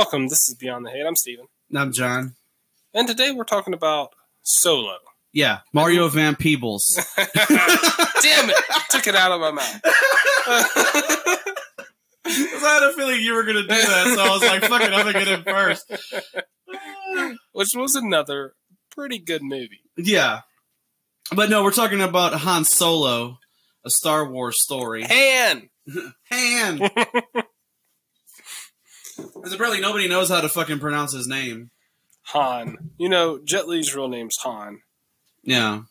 Welcome. This is Beyond the Hate. I'm Steven. I'm John. And today we're talking about Solo. Yeah, Mario Van Peebles. Damn it! Took it out of my mouth. I had a feeling you were going to do that, so I was like, fuck it, I'm going to get in first. Which was another pretty good movie. Yeah. But no, we're talking about Han Solo, a Star Wars story. Han! Han! Because apparently nobody knows how to fucking pronounce his name. Han. You know, Jet Li's real name's Han. Yeah.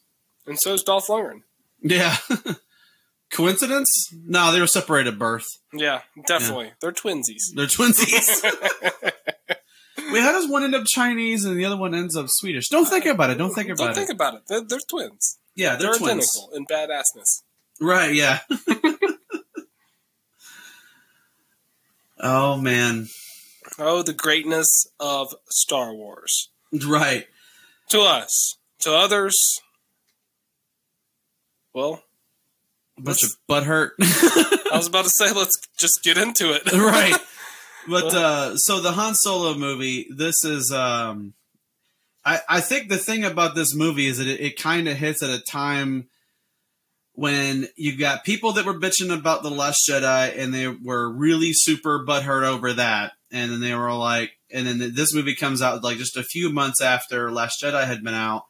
And so is Dolph Lundgren. Yeah. Coincidence? No, they were separated at birth. Yeah, definitely. They're twinsies. They're twinsies. Wait, how does one end up Chinese and the other one ends up Swedish? Don't think uh, about it. Don't think about it. Don't think about it. They're, they're twins. yeah, they're, They're, twins. identical in badassness. Right, yeah. Oh man. Oh, the greatness of Star Wars. Right. To us. To others, well, A bunch of butt hurt. I was about to say, let's just get into it. right. But uh so the Han Solo movie, this is um I I think the thing about this movie is that it, it kind of hits at a time when you got people that were bitching about the Last Jedi and they were really super butthurt over that, and then they were like, and then this movie comes out like just a few months after Last Jedi had been out,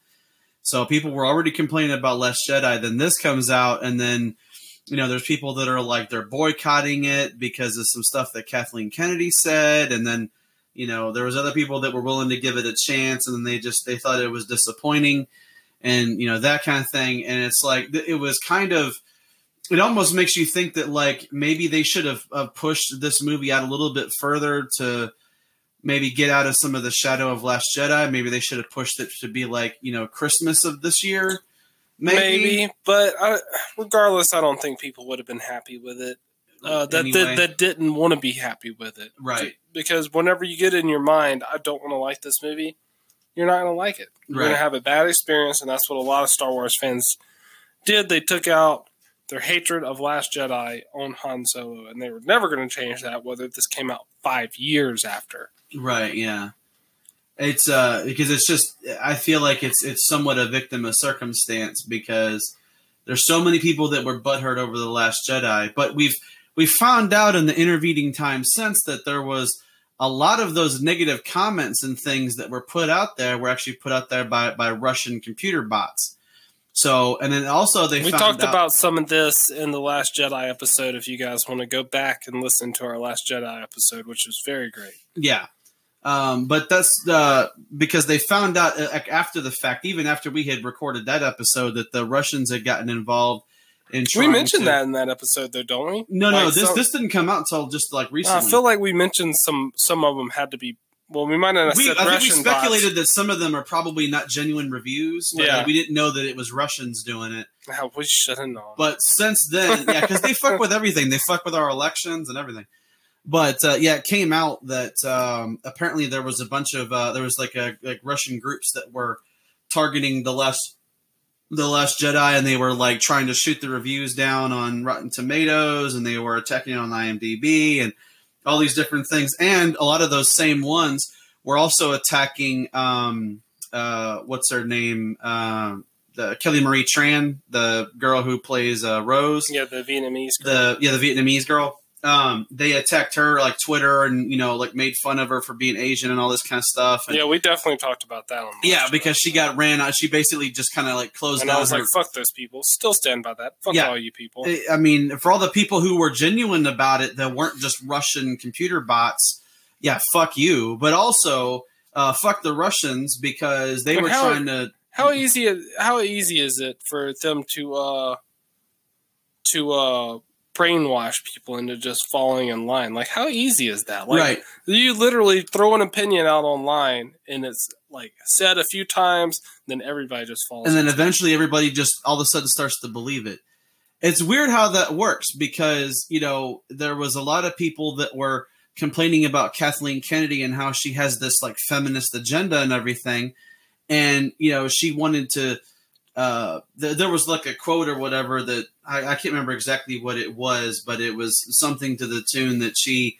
so people were already complaining about Last Jedi. Then this comes out, and then you know there's people that are like they're boycotting it because of some stuff that Kathleen Kennedy said, and then you know there was other people that were willing to give it a chance, and then they just they thought it was disappointing and you know that kind of thing and it's like it was kind of it almost makes you think that like maybe they should have uh, pushed this movie out a little bit further to maybe get out of some of the shadow of last jedi maybe they should have pushed it to be like you know christmas of this year maybe, Maybe, but I, regardless, I don't think people would have been happy with it. Uh, that, Anyway. that that didn't want to be happy with it, Right. Because whenever you get in your mind, I don't want to like this movie, you're not going to like it. You're going to have a bad experience, and that's what a lot of Star Wars fans did. They took out their hatred of Last Jedi on Han Solo, and they were never going to change that, whether this came out five years after. Right, yeah. It's uh because it's just I feel like it's it's somewhat a victim of circumstance because there's so many people that were butthurt over the last Jedi, but we've we found out in the intervening time since that there was a lot of those negative comments and things that were put out there were actually put out there by by Russian computer bots. So and then also they we talked out, about some of this in the Last Jedi episode. If you guys want to go back and listen to our Last Jedi episode, which was very great. Yeah. Um, but that's uh, because they found out uh, after the fact, even after we had recorded that episode, that the Russians had gotten involved in. We mentioned to- that in that episode, though, don't we? No, no, this some- this didn't come out until just like recently. I feel like we mentioned some. Some of them had to be. Well, we might not have we, said I think we Russian bots. speculated that some of them are probably not genuine reviews. But Yeah. like, we didn't know that it was Russians doing it. How we should have known. But since then, yeah, because they fuck with everything. They fuck with our elections and everything. But uh, yeah, it came out that um, apparently there was a bunch of uh, there was like a like Russian groups that were targeting the last the last Jedi, and they were like trying to shoot the reviews down on Rotten Tomatoes, and they were attacking on IMDb and all these different things. And a lot of those same ones were also attacking um, uh, what's her name. Um, the Kelly Marie Tran, the girl who plays uh, Rose, yeah, the Vietnamese. the yeah the Vietnamese girl. Um, they attacked her like Twitter and you know like made fun of her for being Asian and all this kind of stuff. And, yeah, we definitely talked about that. On yeah, because she got ran out. She basically just kind of like closed and down. I was her, like, "Fuck those people." Still stand by that. Fuck Yeah. all you people. I mean, for all the people who were genuine about it, that weren't just Russian computer bots. Yeah, fuck you. But also, uh, fuck the Russians because they But were how- trying to. How easy? How easy is it for them to uh to uh brainwash people into just falling in line? Like, how easy is that? Like, right. you literally throw an opinion out online, and it's like said a few times, then everybody just follows. and then eventually everybody just all of a sudden starts to believe it. It's weird how that works because you know there was a lot of people that were complaining about Kathleen Kennedy and how she has this like feminist agenda and everything, and you know she wanted to. Uh, th- there was like a quote or whatever that I, I can't remember exactly what it was, but it was something to the tune that she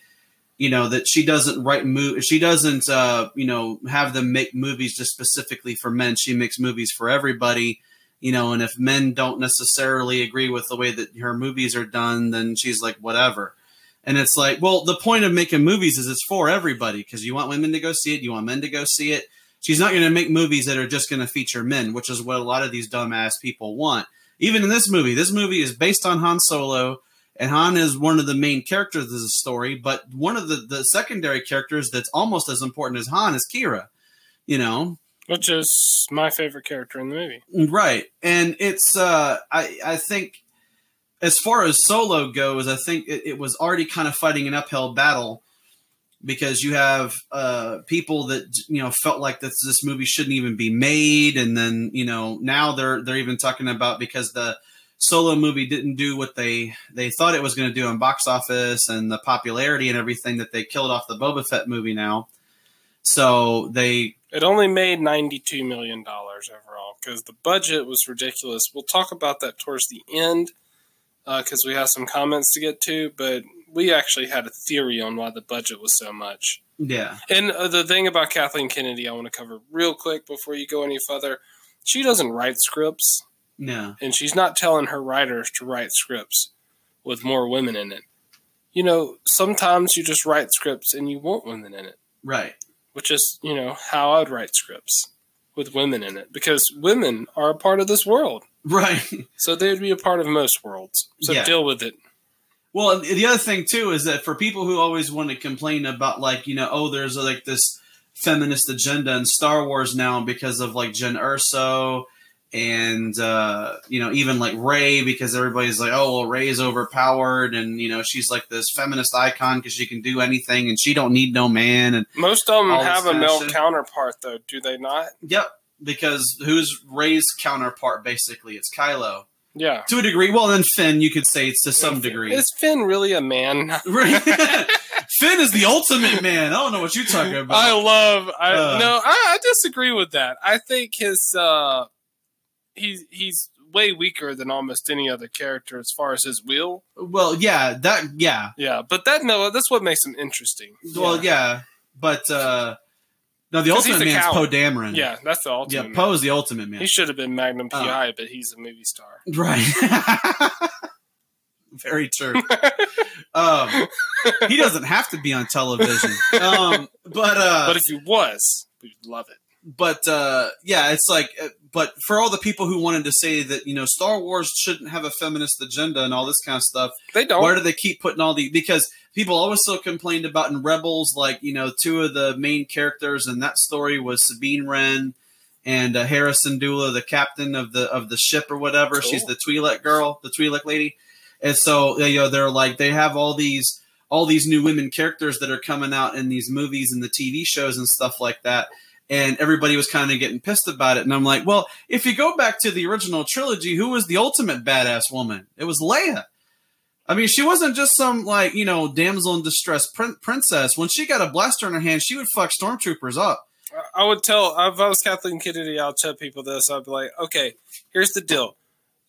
you know that she doesn't write move she doesn't uh you know have them make movies just specifically for men. She makes movies for everybody you know and if men don't necessarily agree with the way that her movies are done then she's like whatever. And it's like well the point of making movies is it's for everybody because you want women to go see it you want men to go see it. She's not going to make movies that are just going to feature men which is what a lot of these dumbass people want even in this movie this movie is based on han solo and Han is one of the main characters of the story, but one of the, the secondary characters that's almost as important as Han is Qi'ra, you know? Which is my favorite character in the movie. Right. And it's, uh, I, I think as far as Solo goes, I think it, it was already kind of fighting an uphill battle because you have uh, people that you know felt like this this movie shouldn't even be made, and then you know now they're they're even talking about because the solo movie didn't do what they they thought it was going to do in box office and the popularity and everything that they killed off the Boba Fett movie now. So they it only made ninety two million dollars overall because the budget was ridiculous. We'll talk about that towards the end because uh, we have some comments to get to, but we actually had a theory on why the budget was so much. Yeah, and uh, the thing about Kathleen Kennedy, I want to cover real quick before you go any further. She doesn't write scripts no. And she's not telling her writers to write scripts with more women in it. You know, sometimes you just write scripts and you want women in it. Right. Which is, you know, how I'd write scripts with women in it because women are a part of this world. Right. So they would be a part of most worlds. So yeah. deal with it. Well, the other thing too is that for people who always want to complain about like, you know, oh, there's like this feminist agenda in Star Wars now because of like Jyn Erso and uh, you know even like Rey because everybody's like, oh, well, Rey's overpowered, and you know she's like this feminist icon because she can do anything and she don't need no man. And most of them have a male counterpart, though, do they not? Yep, because who's Rey's counterpart? Basically, it's Kylo. Yeah, to a degree. Well, then Finn, you could say it's to some degree. Is Finn really a man? Finn is the ultimate man. I don't know what you're talking about. I love. I uh, no, I, I, disagree with that. I think his. uh he's he's way weaker than almost any other character as far as his will. Well, yeah, that yeah, yeah, but that no, that's what makes him interesting. Well, yeah, yeah but uh no, the ultimate man's Poe Dameron. Yeah, that's the ultimate. Yeah, Poe is the ultimate man. He should have been Magnum PI, uh, but he's a movie star. Right. Very true. um, he doesn't have to be on television. Um, but uh, but if he was, we'd love it but uh, yeah, it's like, uh, but for all the people who wanted to say that you know Star Wars shouldn't have a feminist agenda and all this kind of stuff, they don't. Why do they keep putting all the? Because people always still complained about in Rebels, like you know, two of the main characters in that story was Sabine Wren and uh, Hera Syndulla, the captain of the of the ship or whatever. Cool. She's the Twi'lek girl, the Twi'lek lady, and so you know they're like they have all these all these new women characters that are coming out in these movies and the TV shows and stuff like that and everybody was kind of getting pissed about it. And I'm like, well, if you go back to the original trilogy, who was the ultimate badass woman? It was Leia. I mean, she wasn't just some like you know damsel in distress prin- princess. When she got a blaster in her hand, she would fuck stormtroopers up. I would tell if I was Kathleen Kennedy, I'll tell people this. I'd be like, okay, here's the deal: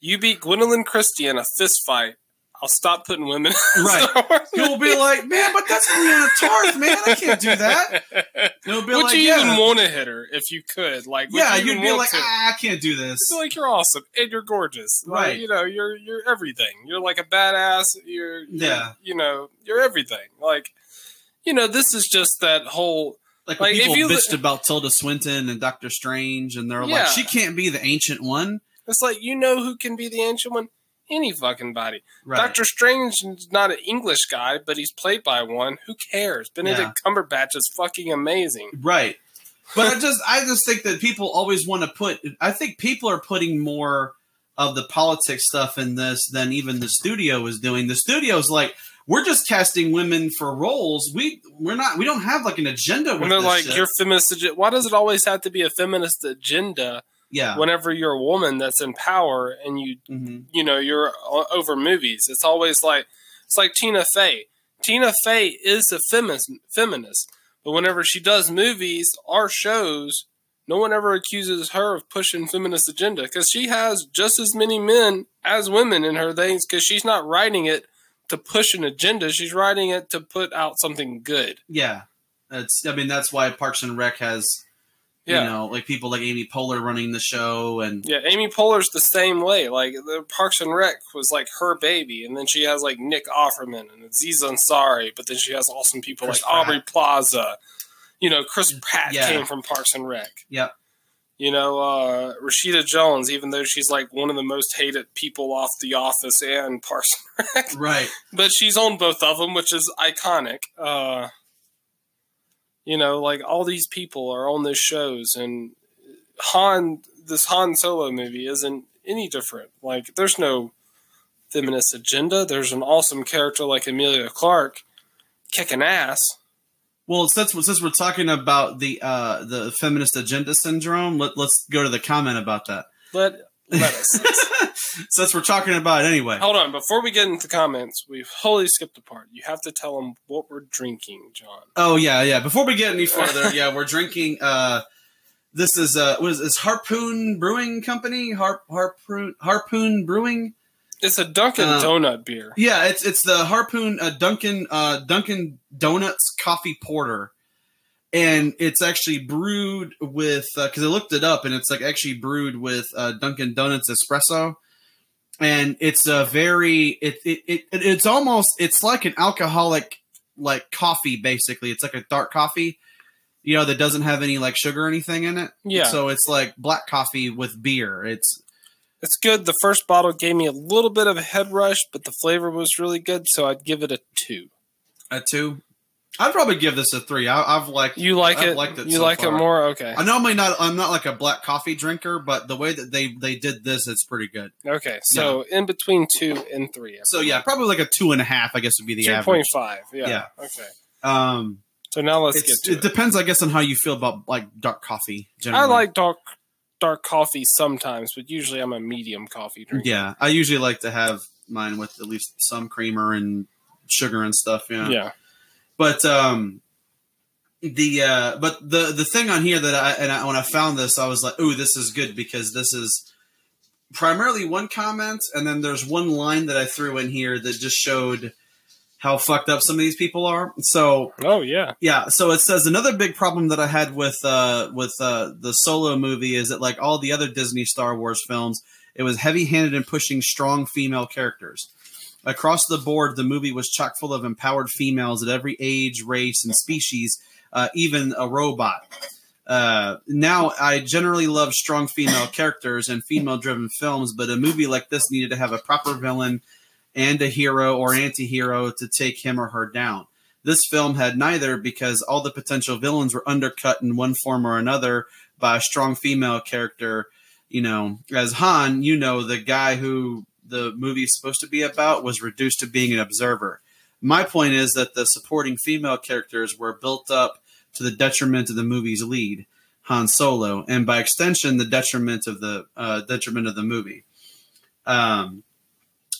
you beat Gwendoline Christie in a fist fight I'll stop putting women. right. He'll be like, man, but that's Brianna Tarth, man. I can't do that. He'll be would like, you yeah. even want to hit her if you could? Like, yeah, you would be like, ah, I can't do this. You'd like, you're awesome and you're gorgeous. Right. Like, you know, you're you're everything. You're like a badass. You're, you're yeah. You know, you're everything. Like, you know, this is just that whole. Like, like people bitched li- about Tilda Swinton and Doctor Strange, and they're yeah. like, she can't be the ancient one. It's like you know who can be the ancient one any fucking body. Right. Doctor Strange is not an English guy, but he's played by one. Who cares? Benedict yeah. Cumberbatch is fucking amazing. Right. But I just I just think that people always want to put I think people are putting more of the politics stuff in this than even the studio is doing. The studio's like we're just casting women for roles. We we're not we don't have like an agenda. When they're like shit. your feminist. Why does it always have to be a feminist agenda? Yeah whenever you're a woman that's in power and you mm-hmm. you know you're over movies it's always like it's like tina fey tina fey is a feminist feminist but whenever she does movies or shows no one ever accuses her of pushing feminist agenda because she has just as many men as women in her things because she's not writing it to push an agenda. She's writing it to put out something good. Yeah, it's. I mean, that's why Parks and Rec has. Yeah. You know, like people like Amy Poehler running the show, and Yeah, Amy Poehler's the same way. Like the Parks and Rec was like her baby, and then she has like Nick Offerman and Aziz Ansari, but then she has awesome people Chris like Aubrey Plaza. You know, Chris Pratt Yeah. came from Parks and Rec. Yep. You know, uh, Rashida Jones, even though she's like one of the most hated people off The Office and Parks and Rec, right, but she's on both of them, which is iconic. Uh, you know, like all these people are on those shows, and Han, this Han Solo movie isn't any different. Like, there's no feminist agenda. There's an awesome character like Emilia Clarke kicking ass. Well, since since we're talking about the uh, the feminist agenda syndrome, let, let's go to the comment about that. Let let us. since we're talking about it anyway. Hold on, before we get into comments, we've wholly skipped a part. You have to tell them what we're drinking, John. Oh yeah, yeah. Before we get any further, yeah, we're drinking. Uh, this is uh, what is this Harpoon Brewing Company? Harp Harpoon Harpoon Brewing. It's a Dunkin' Uh, Donut beer. Yeah, it's it's the Harpoon uh, Dunkin' uh, Dunkin' Donuts Coffee Porter, and it's actually brewed with because I looked it up and it's like actually brewed with uh, Dunkin' Donuts espresso, and it's a very it, it it it's almost it's like an alcoholic like coffee basically. It's like a dark coffee, you know, that doesn't have any like sugar or anything in it. Yeah. So it's like black coffee with beer. It's It's good. The first bottle gave me a little bit of a head rush, but the flavor was really good, so I'd give it a two. a two. I'd probably give this a three. I, I've liked You like I've it? liked it you so like far. it more? Okay. I normally not. I'm not like a black coffee drinker, but the way that they they did this, it's pretty good. Okay. So in between two and three. So yeah, probably like a two and a half. I guess would be the two average. point five. Yeah. Yeah. Okay. Um, So now let's get to it it. depends, I guess, on how you feel about like dark coffee. Generally. I like dark dark coffee sometimes, but usually I'm a medium coffee drinker. Yeah, I usually like to have mine with at least some creamer and sugar and stuff. Yeah. Yeah. But um, the uh, but the the thing on here that I and I, when I found this, I was like, "Ooh, this is good," because this is primarily one comment, and then there's one line that I threw in here that just showed how fucked up some of these people are. So Oh yeah. yeah, so it says another big problem that I had with uh, with uh, the Solo movie is that like all the other Disney Star Wars films, it was heavy handed in pushing strong female characters. Across the board, the movie was chock full of empowered females at every age, race, and species, uh, even a robot. Uh, now, I generally love strong female characters and female driven films, but a movie like this needed to have a proper villain and a hero or anti hero to take him or her down. This film had neither because all the potential villains were undercut in one form or another by a strong female character. You know, as Han, you know, the guy who the movie is supposed to be about was reduced to being an observer. My point is that the supporting female characters were built up to the detriment of the movie's lead, Han Solo, and by extension, the detriment of the uh, detriment of the movie. Um,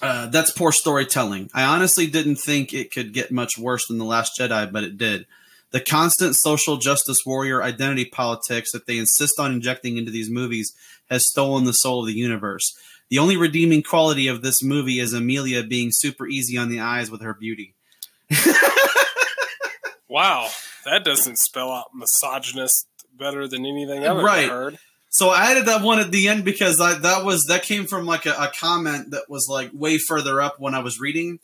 uh, that's poor storytelling. I honestly didn't think it could get much worse than The Last Jedi, but it did. The constant social justice warrior identity politics that they insist on injecting into these movies has stolen the soul of the universe. The only redeeming quality of this movie is Emilia being super easy on the eyes with her beauty. Wow. That doesn't spell out misogynist better than anything I've Right. ever heard. So I added that one at the end because I, that was that came from like a, a comment that was like way further up when I was reading,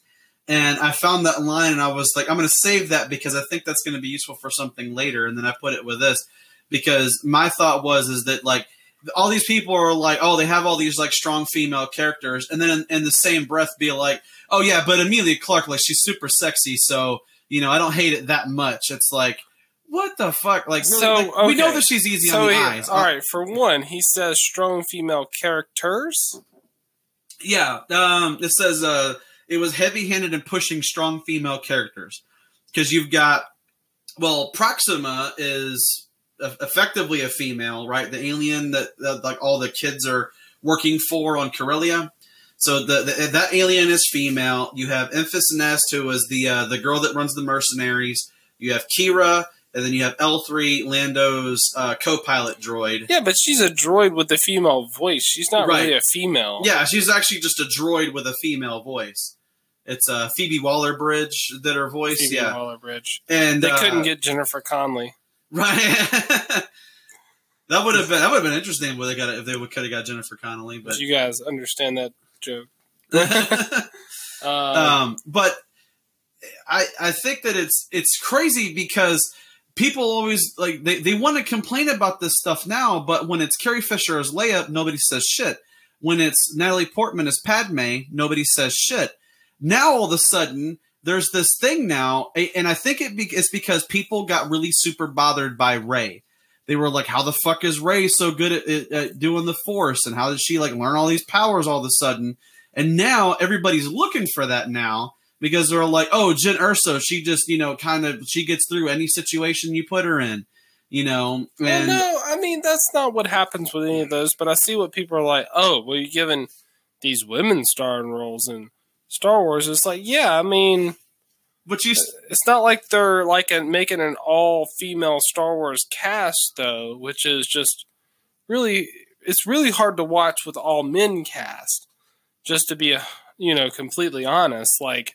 and I found that line and I was like, I'm going to save that because I think that's going to be useful for something later. And then I put it with this because my thought was is that like all these people are like, oh, they have all these like strong female characters, and then in, in the same breath be like, oh yeah, but Emilia Clarke, like she's super sexy, so you know I don't hate it that much. It's like. What the fuck? Like, really, So, like, we know that she's easy So on the he- eyes. all right, for one, he says strong female characters. Yeah, um, it says uh, it was heavy-handed in pushing strong female characters because you've got well, Proxima is effectively a female, right? The alien that, that like all the kids are working for on Corellia. So the, the that alien is female. You have Enfys Nest, who is the uh, the girl that runs the mercenaries. You have Qi'ra, and then you have L three Lando's uh, co-pilot droid. Yeah, but she's a droid with a female voice. She's not really a female. Yeah, she's actually just a droid with a female voice. It's uh, Phoebe Waller Bridge that her voice. Phoebe yeah, Waller Bridge. and They uh, couldn't get Jennifer Connelly. Right. that would have been that would have been interesting. Where they got if they would could have got Jennifer Connelly, but you guys understand that joke. Uh, um, but I I think that it's it's crazy because people always like they, they want to complain about this stuff now, but when it's Carrie Fisher as Leia, nobody says shit. When it's Natalie Portman as Padme, nobody says shit. Now all of a sudden there's this thing now, and I think it be, it's because people got really super bothered by Rey. They were like, "How the fuck is Rey so good at, at, doing the Force, and how did she like learn all these powers all of a sudden?" And now everybody's looking for that now because they're like, "Oh, Jyn Erso, she just you know kind of she gets through any situation you put her in." You know, well, no, I mean that's not what happens with any of those. But I see what people are like. Oh, well, you're giving these women starring roles in Star Wars. It's like, yeah, I mean, but you, it's not like they're like a, making an all female Star Wars cast though, which is just really it's really hard to watch with all men cast. Just to be you know completely honest, like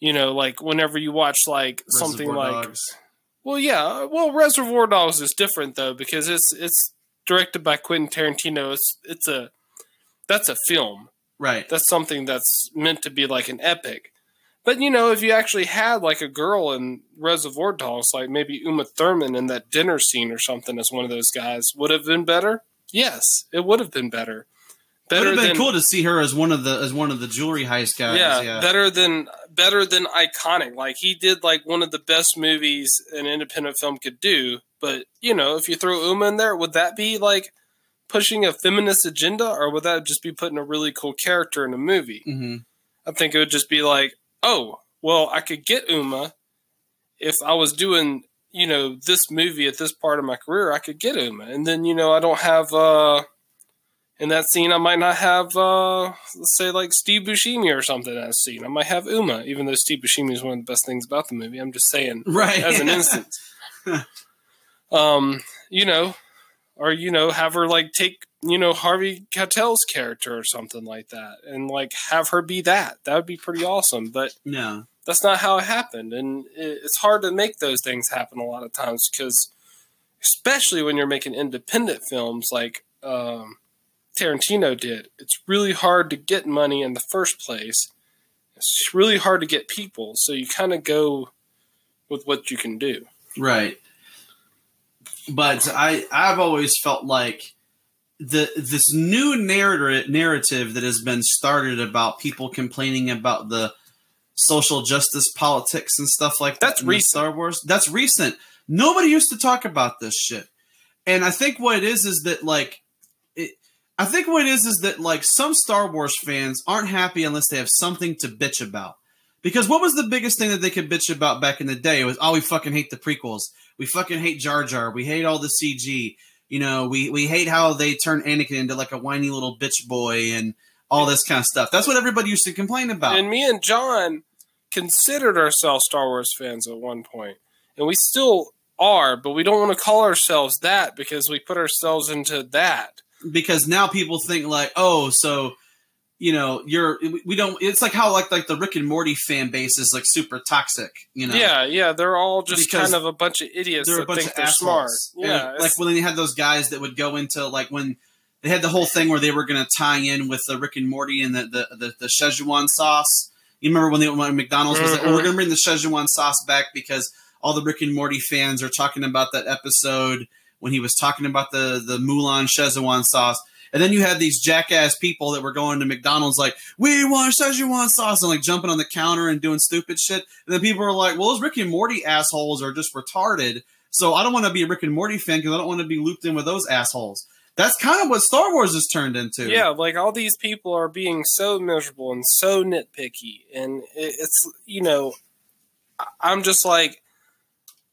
you know, like whenever you watch like something like Dogs. well, yeah, well, Reservoir Dogs is different though because it's it's directed by Quentin Tarantino. It's it's a that's a film right, that's something that's meant to be like an epic. But you know, if you actually had like a girl in Reservoir Dogs, like maybe Uma Thurman in that dinner scene or something as one of those guys, would have been better. Yes, it would have been better. would Better have been than cool to see her as one of the as one of the jewelry heist guys. yeah, Yeah, better than better than iconic. Like he did like one of the best movies an independent film could do. But you know, if you throw Uma in there, would that be like pushing a feminist agenda, or would that just be putting a really cool character in a movie? hmm I think it would just be like, oh, well, I could get Uma if I was doing, you know, this movie at this part of my career. I could get Uma, and then you know, I don't have uh, in that scene. I might not have, uh, let's say, like Steve Buscemi or something in that scene. I might have Uma, even though Steve Buscemi is one of the best things about the movie. I'm just saying, right. as an instance. um, you know, or you know, have her like take you know Harvey Keitel's character or something like that, and like have her be that. That would be pretty awesome. But no, that's not how it happened, and it's hard to make those things happen a lot of times because, especially when you're making independent films like um, Tarantino did, it's really hard to get money in the first place. It's really hard to get people, so you kind of go with what you can do. right. But I I've always felt like the this new narrative narrative that has been started about people complaining about the social justice politics and stuff like that. That's recent. Star Wars. That's recent. Nobody used to talk about this shit. And I think what it is is that like it, I think what it is is that like some Star Wars fans aren't happy unless they have something to bitch about. Because what was the biggest thing that they could bitch about back in the day? It was, oh, we fucking hate the prequels. We fucking hate Jar Jar. We hate all the CG. You know, we, we hate how they turn Anakin into like a whiny little bitch boy and all this kind of stuff. That's what everybody used to complain about. And me and John considered ourselves Star Wars fans at one point, and we still are, but we don't want to call ourselves that because we put ourselves into that. because now people think like, oh, so you know, you're we don't. It's like how like like the Rick and Morty fan base is like super toxic. You know, Yeah, yeah, they're all just Because kind of a bunch of idiots they're a that bunch think of they're assholes. smart. Yeah, like when they had those guys that would go into like when they had the whole thing where they were going to tie in with the Rick and Morty and the the, the, the Szechuan sauce. You remember when they when McDonald's was like, oh, we're mm-hmm. going to bring the Szechuan sauce back because all the Rick and Morty fans are talking about that episode when he was talking about the the Mulan Szechuan sauce. And then you had these jackass people that were going to McDonald's like, we want Szechuan sauce and like jumping on the counter and doing stupid shit. And then people are like, well, those Rick and Morty assholes are just retarded. So I don't want to be a Rick and Morty fan because I don't want to be looped in with those assholes. That's kind of what Star Wars has turned into. yeah, like all these people are being so miserable and so nitpicky, and it's you know, I'm just like,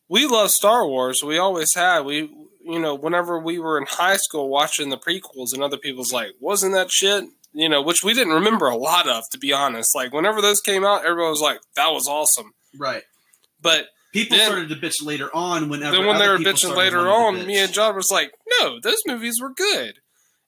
we love Star Wars. We always had. We you know, whenever we were in high school watching the prequels, and other people's like, wasn't that shit? You know, which we didn't remember a lot of, to be honest. Like whenever those came out, everyone was like, that was awesome. Right. But People Then- started to bitch later on whenever then when they were bitching later on, bitch. me and John was like, no, those movies were good.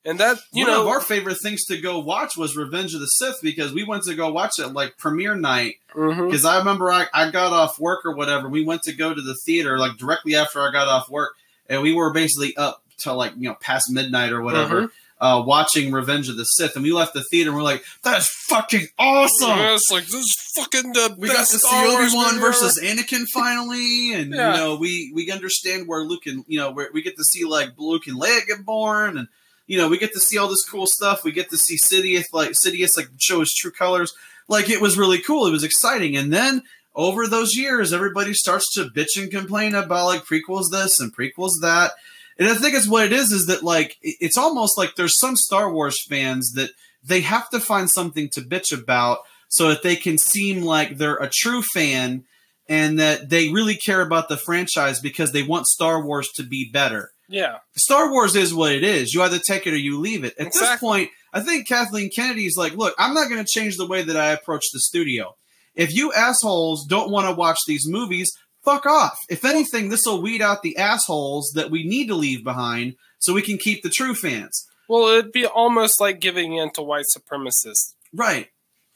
And that you One know, of our favorite things to go watch was Revenge of the Sith because we went to go watch it like premiere night. Mm-hmm. Because I remember I, I got off work or whatever. We went to go to the theater like directly after I got off work, and we were basically up till like you know past midnight or whatever, Mm-hmm. uh, watching Revenge of the Sith. And we left the theater and we're like, "That is fucking awesome." Yeah, it's like this is fucking the we got to see Obi Wan versus Anakin finally, and Yeah. you know we we understand where Luke and you know where we get to see like Luke and Leia get born, and you know we get to see all this cool stuff. We get to see Sidious like Sidious like show his true colors. Like it was really cool. It was exciting, and then over those years, everybody starts to bitch and complain about like prequels this and prequels that. And I think it's what it is is that like it's almost like there's some Star Wars fans that they have to find something to bitch about so that they can seem like they're a true fan and that they really care about the franchise because they want Star Wars to be better. Yeah, Star Wars is what it is. You either take it or you leave it. At this point, I think Kathleen Kennedy's like, look, I'm not going to change the way that I approach the studio. If you assholes don't want to watch these movies, fuck off. If anything, this will weed out the assholes that we need to leave behind so we can keep the true fans. well, it'd be almost like giving in to white supremacists, Right.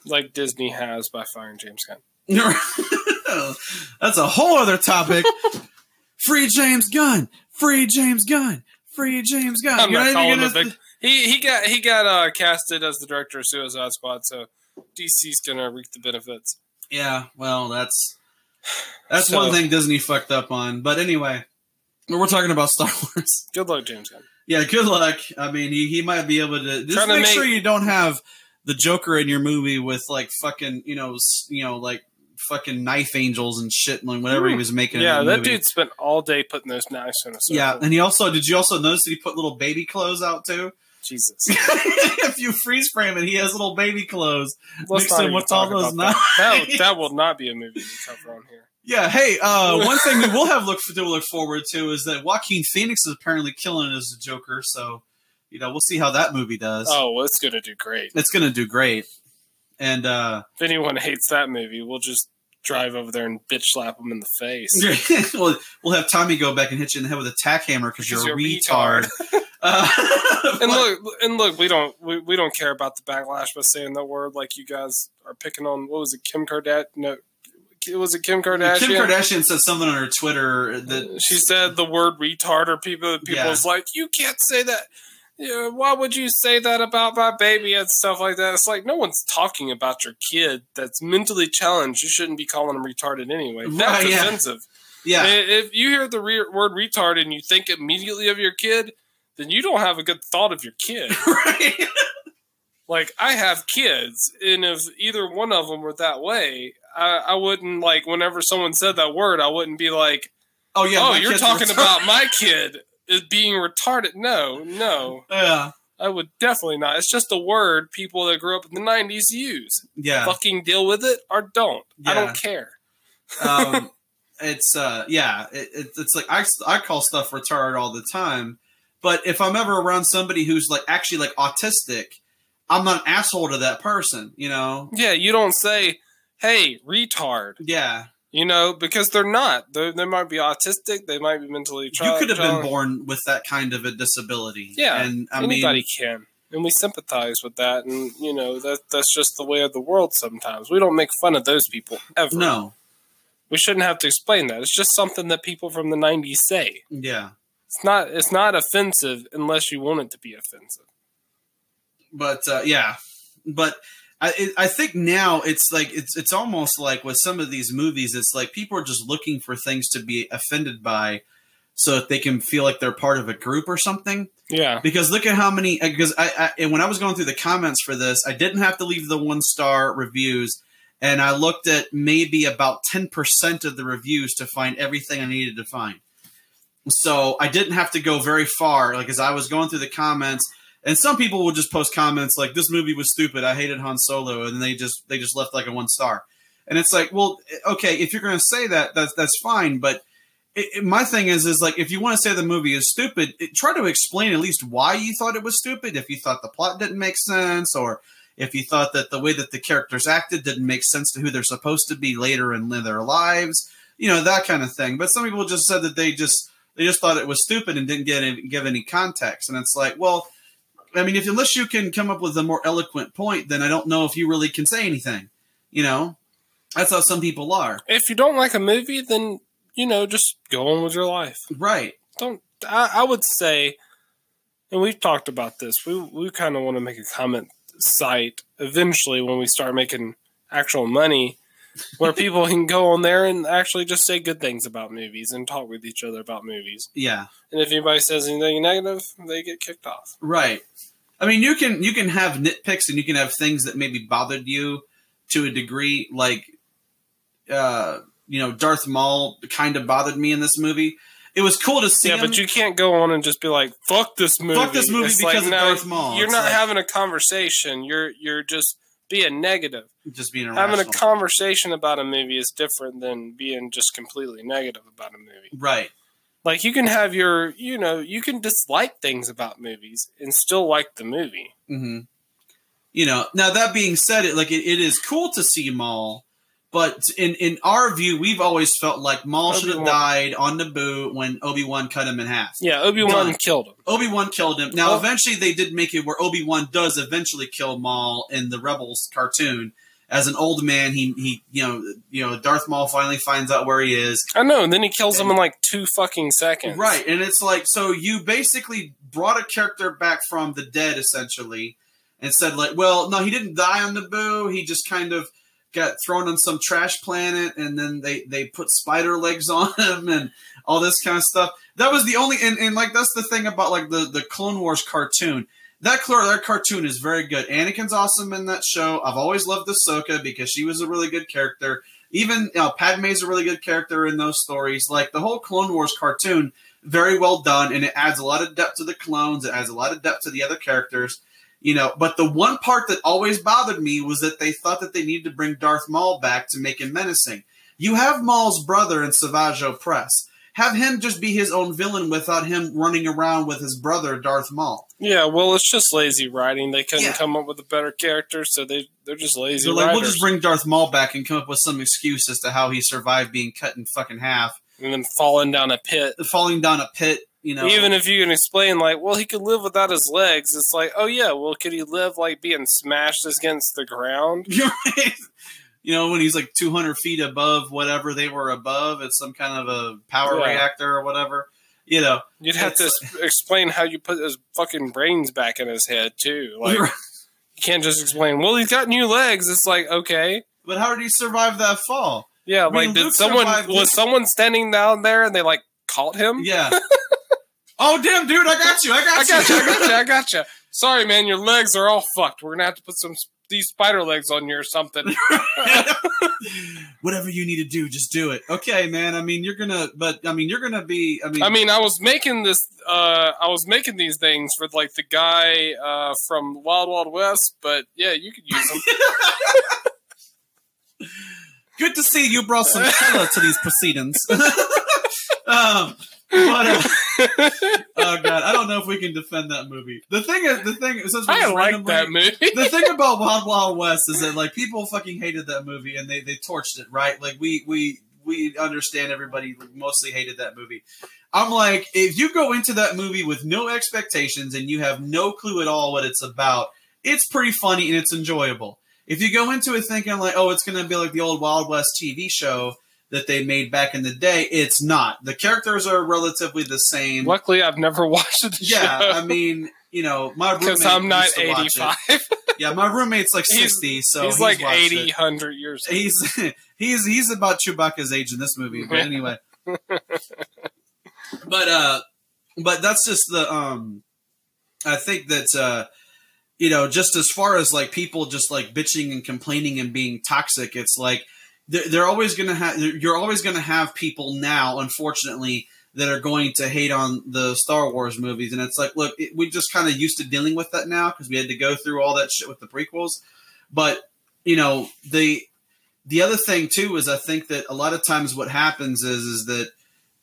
like Disney has by firing James Gunn. That's a whole other topic. Free James Gunn. Free James Gunn. Free James Gunn. I'm You're not calling gonna- the he he got he got uh, casted as the director of Suicide Squad, so DC's gonna reap the benefits. Yeah, well, that's that's So- one thing Disney fucked up on. But anyway, we're talking about Star Wars. Good luck, James Gunn. Yeah, good luck. I mean, he, he might be able to just Trying to make, make- sure you don't have the Joker in your movie with like fucking you know you know like fucking knife angels and shit and whatever he hmm. was making. Yeah, that movie. dude spent all day putting those knives in a circle. Yeah, and he also did you also notice that he put little baby clothes out too? Jesus. if you freeze frame it, he has little baby clothes. Let's Mix not with all those about that. That, knives. that will not be a movie we cover on here. Yeah, hey, uh, one thing we will have look to look forward to is that Joaquin Phoenix is apparently killing it as a Joker. So, you know, we'll see how that movie does. Oh, well, it's gonna do great. It's gonna do great. And uh, If anyone hates that movie, we'll just drive over there and bitch slap them in the face. we'll we'll have Tommy go back and hit you in the head with a tack hammer because you're, a 'Cause you're a retard. Uh, And look, and look, we don't we, we don't care about the backlash by saying that word like you guys are picking on. What was it, Kim Kardashian? No, was it Kim Kardashian? Kim Kardashian said something on her Twitter that she said the word retard or people people Yeah. was like you can't say that yeah, why would you say that about my baby and stuff like that it's like no one's talking about your kid that's mentally challenged you shouldn't be calling them retarded anyway that's Right, yeah. offensive yeah, I- if you hear the re- word retard and you think immediately of your kid then you don't have a good thought of your kid right. like I have kids, and if either one of them were that way, I, I wouldn't like. Whenever someone said that word, I wouldn't be like, Oh yeah, "Oh, you're talking about my kid as being retarded." No, no, yeah, I would definitely not. It's just a word people that grew up in the '90s use. yeah. Fucking deal with it or don't. I don't care. um, it's uh, yeah, it, it, it's like I I call stuff retarded all the time, but if I'm ever around somebody who's like actually like autistic, I'm not an asshole to that person, you know? Yeah, you don't say, "Hey, retard," Yeah, you know, because they're not. They they might be autistic. They might be mentally. you could have been born with that kind of a disability. Yeah, and I anybody mean, can and we sympathize with that and you know that that's just the way of the world sometimes we don't make fun of those people ever no, we shouldn't have to explain that it's just something that people from the 90s say yeah, it's not it's not offensive unless you want it to be offensive but uh, yeah, but. I, I think now it's like it's it's almost like with some of these movies, it's like people are just looking for things to be offended by, so that they can feel like they're part of a group or something. yeah because look at how many because I, I and when I was going through the comments for this, I didn't have to leave the one star reviews, and I looked at maybe about ten percent of the reviews to find everything I needed to find. So I didn't have to go very far, like as I was going through the comments. And some people would just post comments like, "This movie was stupid. I hated Han Solo," and they just they just left like a one star. And it's like, well, okay, if you're going to say that, that's that's fine. But it, it- my thing is, is like, if you want to say the movie is stupid, it, try to explain at least why you thought it was stupid. If you thought the plot didn't make sense, or if you thought that the way that the characters acted didn't make sense to who they're supposed to be later in their lives, you know that kind of thing. But some people just said that they just they just thought it was stupid and didn't get any, give any context. And it's like, well, I mean, if unless you can come up with a more eloquent point, then I don't know if you really can say anything. You know, that's how some people are. If you don't like a movie, then you know, just go on with your life. Right. Don't. I, I would say, and we've talked about this. We we kind of want to make a comment site eventually when we start making actual money where people can go on there and actually just say good things about movies and talk with each other about movies. Yeah. And if anybody says anything negative, they get kicked off. Right. I mean, you can you can have nitpicks and you can have things that maybe bothered you to a degree, like uh, you know, Darth Maul kind of bothered me in this movie. It was cool to see. Yeah, him. but you can't go on and just be like, "Fuck this movie." Fuck this movie It's because like, of Darth Maul. You're It's not like- having a conversation. You're you're just being negative. just being Having a conversation about a movie is different than being just completely negative about a movie. right. Like you can have your, you know, you can dislike things about movies and still like the movie. hmm You know, now that being said, it like it, it is cool to see Maul, but in in our view, we've always felt like Maul should have died on Naboo when Obi Wan cut him in half. Yeah, Obi Wan killed him. Obi Wan killed him. Now, Oh. eventually, they did make it where Obi Wan does eventually kill Maul in the Rebels cartoon. As an old man, he he you know you know Darth Maul finally finds out where he is. I know, and then he kills him in like two fucking seconds. Right, and it's like so you basically brought a character back from the dead essentially, and said like, well, no, he didn't die on Naboo. He just kind of got thrown on some trash planet, and then they they put spider legs on him and all this kind of stuff. That was the only, and, and like that's the thing about like the the Clone Wars cartoon. That that cartoon is very good. Anakin's awesome in that show. I've always loved Ahsoka because she was a really good character. Even you know, Padme's a really good character in those stories. Like the whole Clone Wars cartoon, very well done, and it adds a lot of depth to the clones. It adds a lot of depth to the other characters. You know, but the one part that always bothered me was that they thought that they needed to bring Darth Maul back to make him menacing. You have Maul's brother in Savage Opress. Have him just be his own villain without him running around with his brother Darth Maul. Yeah, well, it's just lazy writing. They couldn't Yeah. come up with a better character, so they they're just lazy They're like, writers. we'll just bring Darth Maul back and come up with some excuse as to how he survived being cut in fucking half, and then falling down a pit. falling down a pit. You know, Even if you can explain, like, well, he could live without his legs. It's like, oh yeah, well, could he live like being smashed against the ground? You know, when he's like 200 feet above whatever they were above, it's some kind of a power Yeah. reactor or whatever. You know, You'd have to explain how you put his fucking brains back in his head too. Like, you can't just explain. Well, he's got new legs. It's like, okay, but how did he survive that fall? yeah. I mean, like, did Luke someone was someone standing down there and they like caught him? Yeah. oh, damn, dude, I got you. I got I you. got you. I got you. I got you. Sorry, man. Your legs are all fucked. We're gonna have to put some these spider legs on you or something. Whatever you need to do, just do it. Okay, man. I mean, you're gonna, but I mean, you're gonna be. I mean, I mean, I was making this. Uh, I was making these things for like the guy uh, from Wild Wild West, but yeah, you could use them. good to see you brought some color to these proceedings. um, but uh, oh god, I don't know if we can defend that movie. The thing is, the thing is, since I like that movie. the thing about Wild Wild West is that like people fucking hated that movie and they they torched it, right? Like we we we understand everybody mostly hated that movie. I'm like, if you go into that movie with no expectations and you have no clue at all what it's about, it's pretty funny and it's enjoyable. If you go into it thinking like, oh, it's gonna be like the old Wild West TV show that they made back in the day, it's not. The characters are relatively the same. Luckily, I've never watched the Yeah, show I mean, you know, my because I'm not used to watch it. 85. Yeah, my roommate's like He's- sixty, so he's, like watched 80, 100 years. old. He's he's he's about Chewbacca's age in this movie, but anyway. but uh, but that's just the um. I think that uh, you know, just as far as like people just like bitching and complaining and being toxic, it's like they're, they're always gonna have you're always gonna have people now, unfortunately, that are going to hate on the Star Wars movies, and it's like, look, it, we just kind of used to dealing with that now because we had to go through all that shit with the prequels, but you know the the other thing too is I think that a lot of times what happens is is that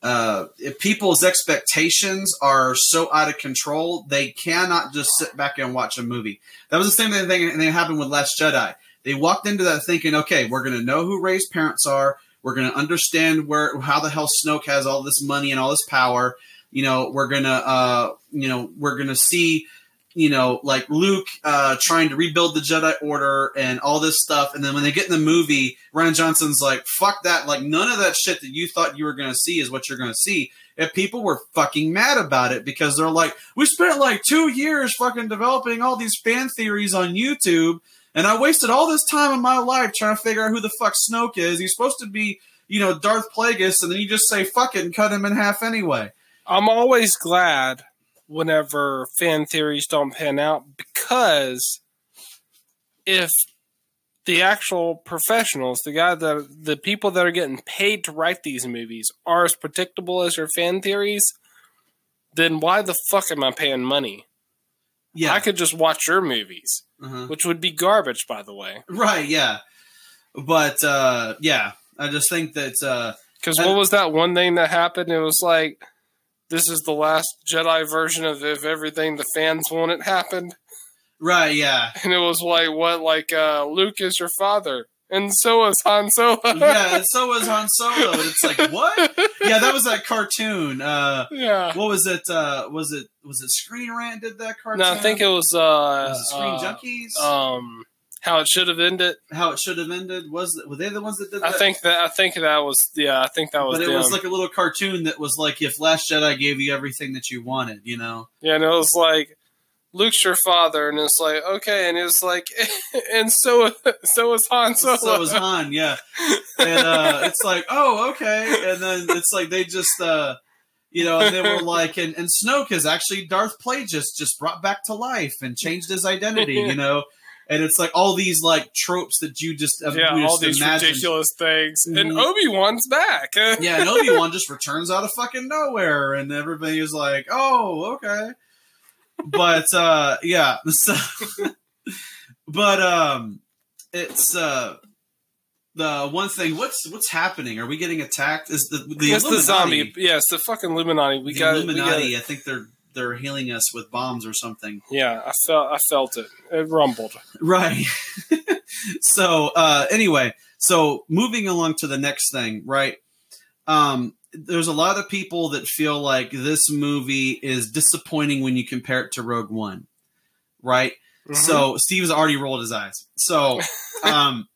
uh, if people's expectations are so out of control, they cannot just sit back and watch a movie. That was the same thing that happened with Last Jedi. They walked into that thinking, okay, we're going to know who Rey's parents are. We're going to understand where how the hell Snoke has all this money and all this power. You know, we're gonna, uh, you know, we're gonna see you know, like Luke uh, trying to rebuild the Jedi Order and all this stuff. And then when they get in the movie, Rian Johnson's like, fuck that. Like, none of that shit that you thought you were going to see is what you're going to see. And people were fucking mad about it because they're like, we spent like two years fucking developing all these fan theories on YouTube. And I wasted all this time in my life trying to figure out who the fuck Snoke is. He's supposed to be, you know, Darth Plagueis. And then you just say, fuck it and cut him in half anyway. I'm always glad whenever fan theories don't pan out because if the actual professionals, the guy that the people that are getting paid to write these movies are as predictable as your fan theories, then why the fuck am I paying money? Yeah, I could just watch your movies, uh-huh. which would be garbage, by the way. Right? Yeah, but uh, yeah, I just think that because uh, what was that one thing that happened? It was like this is the last Jedi version of if everything the fans want it happened. Right, yeah. And it was like what like uh Luke is your father. And so was Han Solo. yeah, and so was Han Solo. And it's like, what? yeah, that was that cartoon. Uh yeah. What was it? Uh was it was it Screen Rant did that cartoon? No, I think it was uh was it Screen uh, Junkies. Um how it should have ended. How it should have ended was were they the ones that did that? I think that I think that was yeah I think that was. But it them. was like a little cartoon that was like if Last Jedi gave you everything that you wanted, you know. Yeah, and it was like Luke's your father, and it's like okay, and it's like and so so is Han Solo. So is Han, yeah. And uh, it's like oh okay, and then it's like they just. uh you know, and they were like, and, and Snoke is actually Darth Plagueis just just brought back to life and changed his identity, you know and it's like all these like tropes that you just yeah, you all these ridiculous things. Mm-hmm. And Obi Wan's back. yeah, and Obi Wan just returns out of fucking nowhere, and everybody is like, "Oh, okay." But uh, yeah, so, but um, it's uh, the one thing. What's what's happening? Are we getting attacked? Is the the yes, the zombie? Yes, the fucking Illuminati. We the got Illuminati. We got I think they're they're healing us with bombs or something. Yeah, I felt I felt it. It rumbled. Right. so uh, anyway, so moving along to the next thing, right? Um, there's a lot of people that feel like this movie is disappointing when you compare it to Rogue One, right? Mm-hmm. So Steve's already rolled his eyes. So um,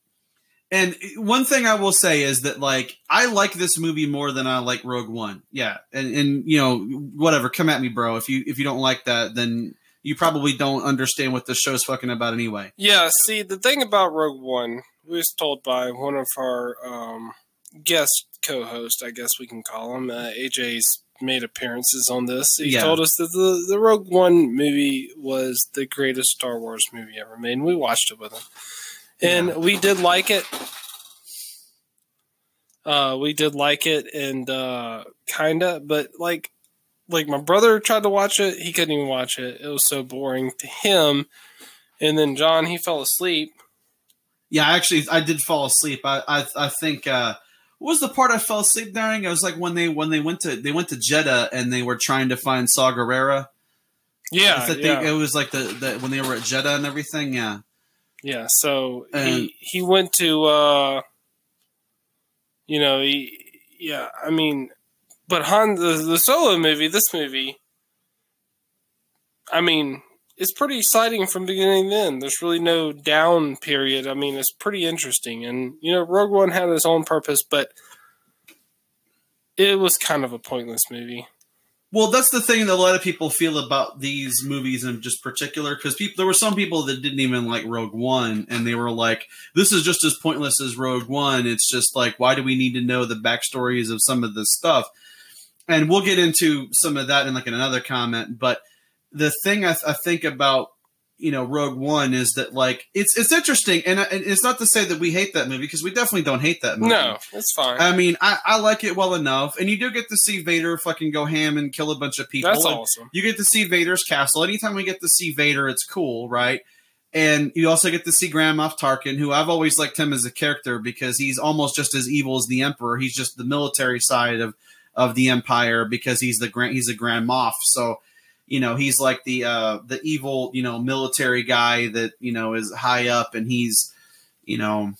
and one thing I will say is that like I like this movie more than I like Rogue One. Yeah, and and you know whatever, come at me, bro. If you if you don't like that, then you probably don't understand what the show's fucking about anyway. Yeah. See, the thing about Rogue One, we was told by one of our um, guest co-hosts, I guess we can call him. Uh, AJ's made appearances on this. He yeah. told us that the the Rogue One movie was the greatest Star Wars movie ever made, and we watched it with him and yeah. we did like it. Uh, we did like it, and uh, kinda, but like, like my brother tried to watch it, he couldn't even watch it. It was so boring to him. And then John, he fell asleep. Yeah, actually, I did fall asleep. I, I, I think. Uh, what was the part I fell asleep during? It was like when they when they went to they went to Jedha and they were trying to find Saw Gerrera. Yeah, yeah. It was like the, the when they were at Jedha and everything. Yeah. Yeah, so and, he he went to uh you know, he yeah, I mean but Han the, the solo movie, this movie I mean, it's pretty exciting from beginning to end. There's really no down period. I mean, it's pretty interesting. And, you know, Rogue One had its own purpose, but it was kind of a pointless movie. Well, that's the thing that a lot of people feel about these movies in just particular because people there were some people that didn't even like Rogue One and they were like, "This is just as pointless as Rogue One." It's just like, why do we need to know the backstories of some of this stuff? And we'll get into some of that in like in another comment. But the thing I, th- I think about you know Rogue One is that like it's it's interesting, and, uh, and it's not to say that we hate that movie because we definitely don't hate that movie. No, it's fine. I mean, I, I like it well enough, and you do get to see Vader fucking go ham and kill a bunch of people. That's awesome. You get to see Vader's castle. Anytime we get to see Vader, it's cool, right? And you also get to see Grand Moff Tarkin, who I've always liked him as a character because he's almost just as evil as the Emperor. He's just the military side of of the Empire because he's the grand he's a Grand Moff. So you know he's like the uh the evil you know military guy that you know is high up and he's you know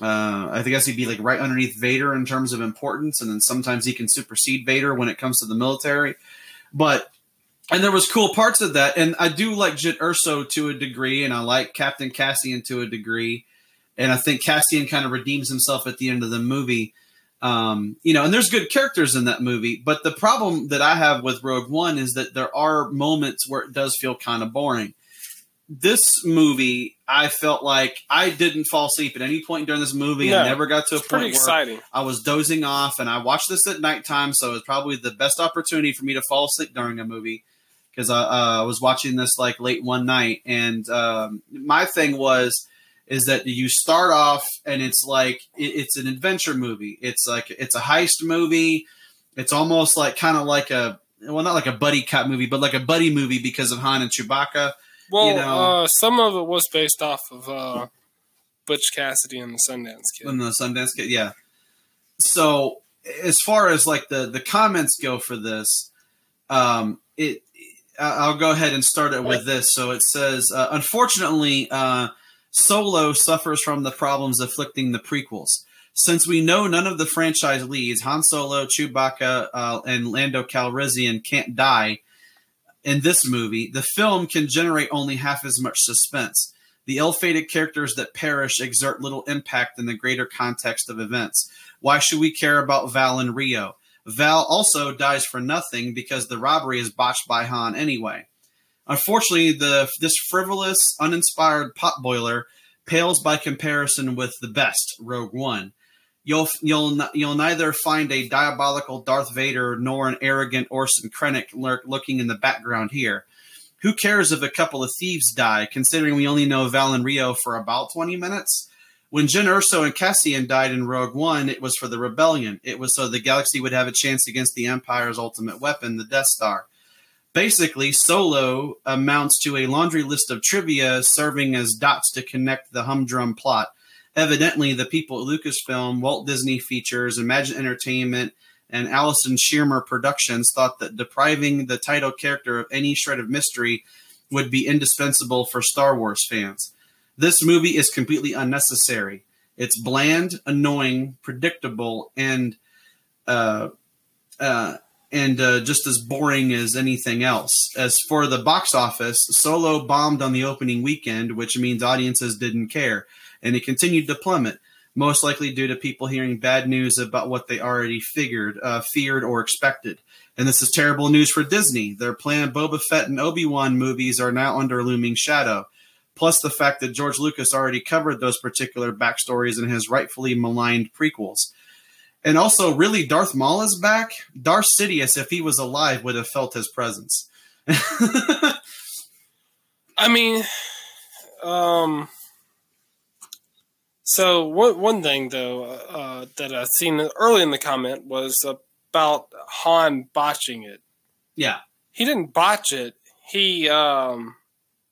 uh i guess he'd be like right underneath vader in terms of importance and then sometimes he can supersede vader when it comes to the military but and there was cool parts of that, and I do like Jyn Erso to a degree, and I like Captain Cassian to a degree, and I think Cassian kind of redeems himself at the end of the movie. Um, you know, and there's good characters in that movie, but the problem that I have with Rogue One is that there are moments where it does feel kind of boring. This movie, I felt like I didn't fall asleep at any point during this movie. No, I never got to a point where exciting. I was dozing off, and I watched this at nighttime, so it was probably the best opportunity for me to fall asleep during a movie because I uh, was watching this like late one night. And um, my thing was is that you start off and it's like it, it's an adventure movie. It's like it's a heist movie. It's almost like kind of like a well, not like a buddy cop movie, but like a buddy movie because of Han and Chewbacca. Well, you know- uh, some of it was based off of uh, Butch Cassidy and the Sundance Kid. in the Sundance Kid. Yeah. So as far as like the the comments go for this, um, it I'll go ahead and start it with this. So it says, uh, unfortunately, uh, Solo suffers from the problems afflicting the prequels. Since we know none of the franchise leads, Han Solo, Chewbacca, uh, and Lando Calrissian can't die in this movie, the film can generate only half as much suspense. The ill-fated characters that perish exert little impact in the greater context of events. Why should we care about Val and Rio? Val also dies for nothing because the robbery is botched by Han anyway. Unfortunately, the this frivolous, uninspired potboiler pales by comparison with the best Rogue One. You'll you'll you'll neither find a diabolical Darth Vader nor an arrogant Orson Krennic lurk looking in the background here. Who cares if a couple of thieves die, considering we only know Val and Rio for about 20 minutes? When Jyn Erso and Cassian died in Rogue One, it was for the rebellion. It was so the galaxy would have a chance against the Empire's ultimate weapon, the Death Star. Basically, Solo amounts to a laundry list of trivia serving as dots to connect the humdrum plot. Evidently, the people at Lucasfilm, Walt Disney Features, Imagine Entertainment, and Allison Shearmur Productions thought that depriving the title character of any shred of mystery would be indispensable for Star Wars fans. This movie is completely unnecessary. It's bland, annoying, predictable, and uh, uh, and uh, just as boring as anything else. As for the box office, Solo bombed on the opening weekend, which means audiences didn't care, and it continued to plummet. Most likely due to people hearing bad news about what they already figured, uh, feared, or expected. And this is terrible news for Disney. Their planned Boba Fett and Obi Wan movies are now under looming shadow. Plus, the fact that George Lucas already covered those particular backstories in his rightfully maligned prequels. And also, really, Darth Maul is back. Darth Sidious, if he was alive, would have felt his presence. I mean, um, so one one thing though uh, that I seen early in the comment was about Han botching it. yeah, He didn't botch it. He um,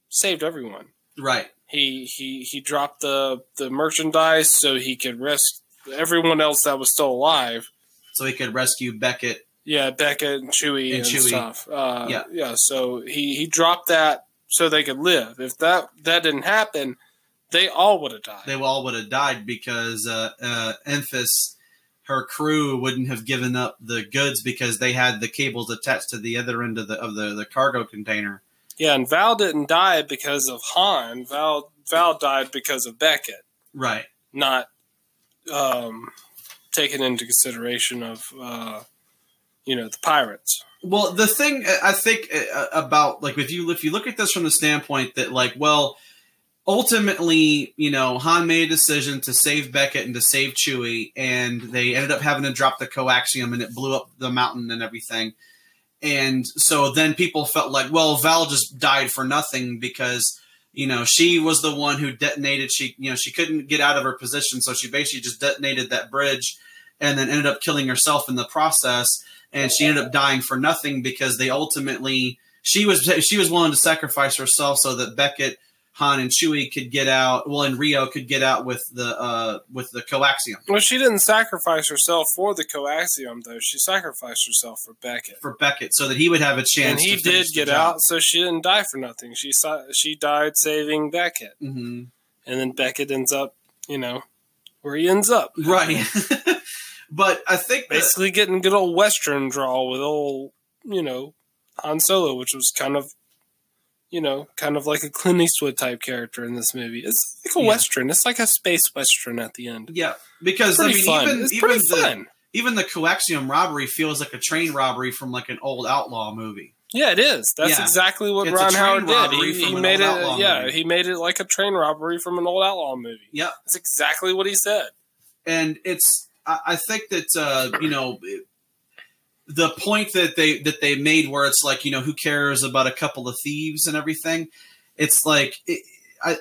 saved everyone. right. He he he dropped the the merchandise so he could risk everyone else that was still alive. So he could rescue Beckett. Yeah, Beckett and Chewie And and, Chewie. stuff. Uh, Yeah. yeah. So he he dropped that so they could live. If that that didn't happen, they all would have died. They all would have died because uh, uh, Enfys, her crew, wouldn't have given up the goods because they had the cables attached to the other end of the of the, the cargo container. yeah, and Val didn't die because of Han. Val Val died because of Beckett, Right. not um, taken into consideration of uh, you know the pirates. Well, the thing I think uh, about like if you if you look at this from the standpoint that like well, ultimately you know Han made a decision to save Beckett and to save Chewie, and they ended up having to drop the coaxium and it blew up the mountain and everything. And so then people felt like, well, Val just died for nothing because you know she was the one who detonated. She you know she couldn't get out of her position, so she basically just detonated that bridge, and then ended up killing herself in the process and she ended up dying for nothing because they ultimately she was she was willing to sacrifice herself so that Beckett, Han, and Chewie could get out. Well, and Rio could get out with the uh, with the coaxium Well, she didn't sacrifice herself for the coaxium, though. She sacrificed herself for Beckett. for Beckett so that he would have a chance. and he did get out, so she didn't die for nothing. She she died saving Beckett, hmm and then Beckett ends up, you know, where he ends up, right? but I think that, basically getting good old Western draw with old, you know, Han Solo, which was kind of, you know, kind of like a Clint Eastwood type character in this movie. It's like a yeah. western. It's like a space western at the end. Yeah, because I mean, fun. even it's even the fun. even the coaxium robbery feels like a train robbery from like an old outlaw movie. Yeah, it is. That's yeah. exactly what it's Ron Howard did. He, he made it. Yeah, movie. he made it like a train robbery from an old outlaw movie. Yeah, that's exactly what he said. And it's. I, I think that uh, you know. The point that they that they made where it's like you know who cares about a couple of thieves and everything it's like it, I,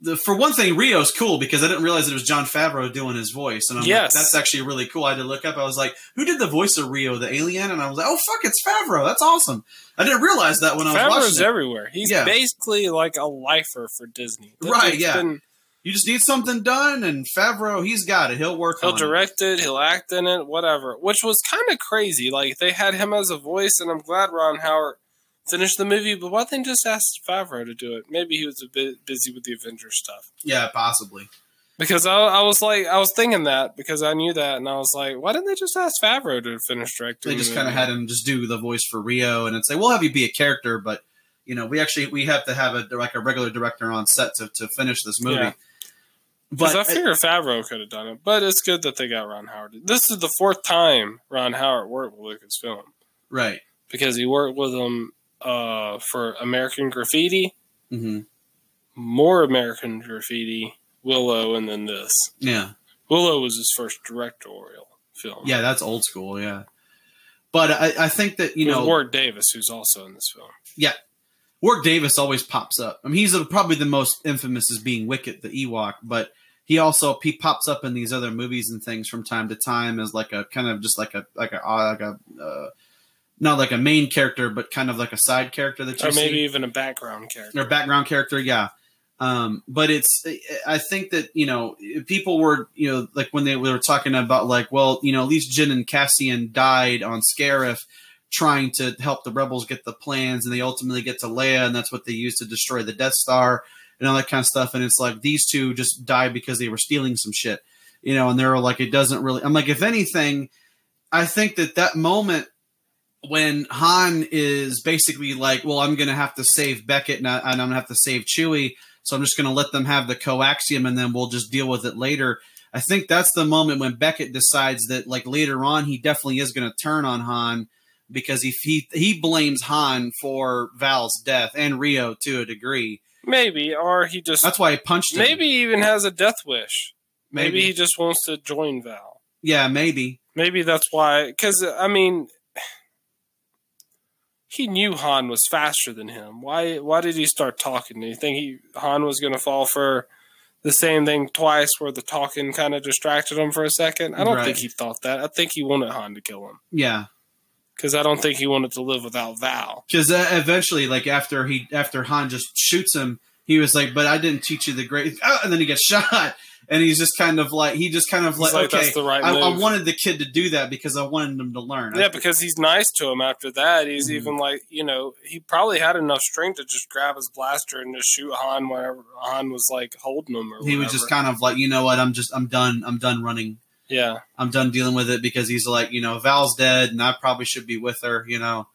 the, for one thing, Rio's cool because I didn't realize it was john Favreau doing his voice, and I'm yes. like, that's actually really cool. I had to look up. I was like, who did the voice of Rio, the alien? And I was like, oh fuck, it's Favreau. That's awesome. I didn't realize that when I was Favreau's watching. Favreau's everywhere. He's yeah. basically like a lifer for Disney. That right? Yeah. Been, you just need something done, and Favreau, he's got it. He'll work. He'll direct it. it. He'll act in it. Whatever. Which was kind of crazy. Like they had him as a voice, and I'm glad Ron Howard finished the movie, but why didn't they just ask Favreau to do it? Maybe he was a bit busy with the Avengers stuff. Yeah, possibly. Because I, I was like, I was thinking that because I knew that, and I was like, why didn't they just ask Favreau to finish directing? They just kind of had him just do the voice for Rio, and it's like, "We'll have you be a character, but you know, we actually we have to have a like a regular director on set to, to finish this movie." Yeah. But I figure it, Favreau could have done it, but it's good that they got Ron Howard. This is the fourth time Ron Howard worked with Lucasfilm, right? Because he worked with them uh, for American Graffiti, mm-hmm. more American Graffiti, Willow, and then this. Yeah, Willow was his first directorial film. Yeah, that's old school. Yeah, but I, I think that you know Warwick Davis, who's also in this film. Yeah, Warwick Davis always pops up. I mean, he's probably the most infamous as being Wicket, the Ewok, but he also he pops up in these other movies and things from time to time as like a kind of just like a like a like a uh, not like a main character, but kind of like a side character that you or maybe see. even a background character or background character. Yeah. Um, but it's, I think that, you know, people were, you know, like when they were talking about like, well, you know, at least Jyn and Cassian died on Scarif trying to help the rebels get the plans and they ultimately get to Leia and that's what they used to destroy the Death Star and all that kind of stuff. And it's like these two just died because they were stealing some shit, you know, and they're like, it doesn't really, I'm like, if anything, I think that that moment when Han is basically like, well, I'm going to have to save Beckett and, I, am going to have to save Chewie, so I'm just going to let them have the coaxium and then we'll just deal with it later. I think that's the moment when Beckett decides that, like later on, he definitely is going to turn on Han because he, he he blames Han for Val's death and Rio to a degree. Maybe, or he just that's why he punched him. Maybe he even has a death wish. Maybe. maybe he just wants to join Val. Yeah, maybe. Maybe that's why. Because uh, I mean, he knew Han was faster than him. Why why did he start talking? Do you think he Han was going to fall for the same thing twice where the talking kind of distracted him for a second? I don't right. think he thought that. I think he wanted Han to kill him. Yeah. Cuz I don't think he wanted to live without Val. Cuz uh, eventually like after he after Han just shoots him, he was like, "But I didn't teach you the great." Oh, and then he gets shot and he's just kind of like he just kind of like, like okay, right I, I, wanted the kid to do that because I wanted him to learn. Yeah, because he's nice to him after that. He's mm-hmm. even like you know he probably had enough strength to just grab his blaster and just shoot Han whenever Han was like holding him. Or he was just kind of like you know what I'm just I'm done I'm done running. Yeah, I'm done dealing with it because he's like you know Val's dead and I probably should be with her. You know.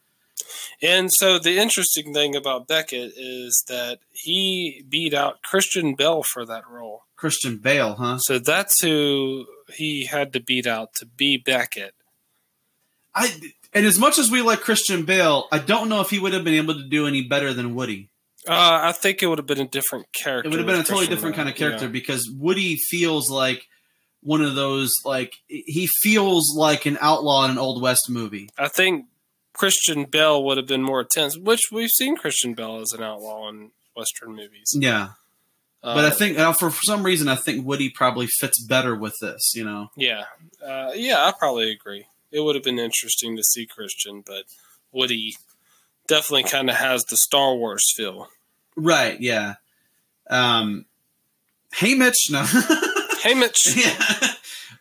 And so the interesting thing about Beckett is that he beat out Christian Bale for that role. Christian Bale, huh? So that's who he had to beat out to be Beckett. I and as much as we like Christian Bale, I don't know if he would have been able to do any better than Woody. Uh, I think it would have been a different character. It would have been a totally different kind of character yeah. because Woody feels like one of those like he feels like an outlaw in an old west movie. I think Christian Bale would have been more tense, which we've seen Christian Bale as an outlaw in western movies. Yeah, but I think uh, for, for some reason I think Woody probably fits better with this. You know. Yeah, uh, yeah, I probably agree. It would have been interesting to see Christian, but Woody definitely kind of has the Star Wars feel. Right. Yeah. Um. Hey, Mitch. No. hey, Mitch. Yeah.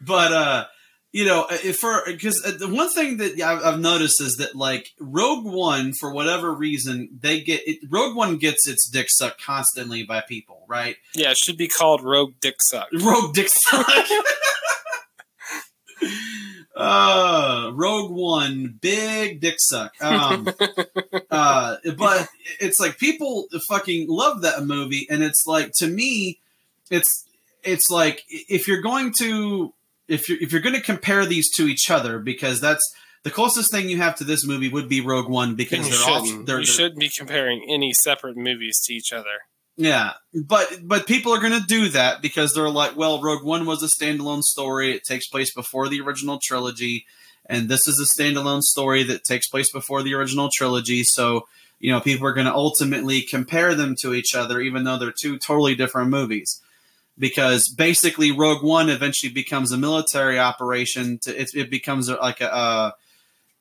But uh, you know, uh, for because uh, the one thing that I've noticed is that like Rogue One, for whatever reason, they get it, Rogue One gets its dick sucked constantly by people, right? Yeah, it should be called Rogue Dick Suck. Rogue Dick Suck. uh, Uh, Rogue One, big dick suck. Um, uh, but it's like people fucking love that movie, and it's like to me, it's it's like if you're going to if you're if you're going to compare these to each other because that's the closest thing you have to this movie would be Rogue One because you they're all they're, you they're- shouldn't be comparing any separate movies to each other. yeah, but but people are going to do that because they're like, well, Rogue One was a standalone story. It takes place before the original trilogy, and this is a standalone story that takes place before the original trilogy. So you know, people are going to ultimately compare them to each other, even though they're two totally different movies. Because basically, Rogue One eventually becomes a military operation. To, it, it becomes like a, uh,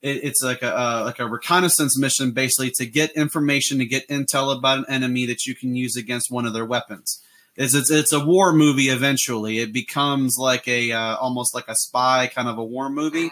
it, it's like a uh, like a reconnaissance mission, basically to get information to get intel about an enemy that you can use against one of their weapons. It's it's, it's a war movie. Eventually, it becomes like a uh, almost like a spy kind of a war movie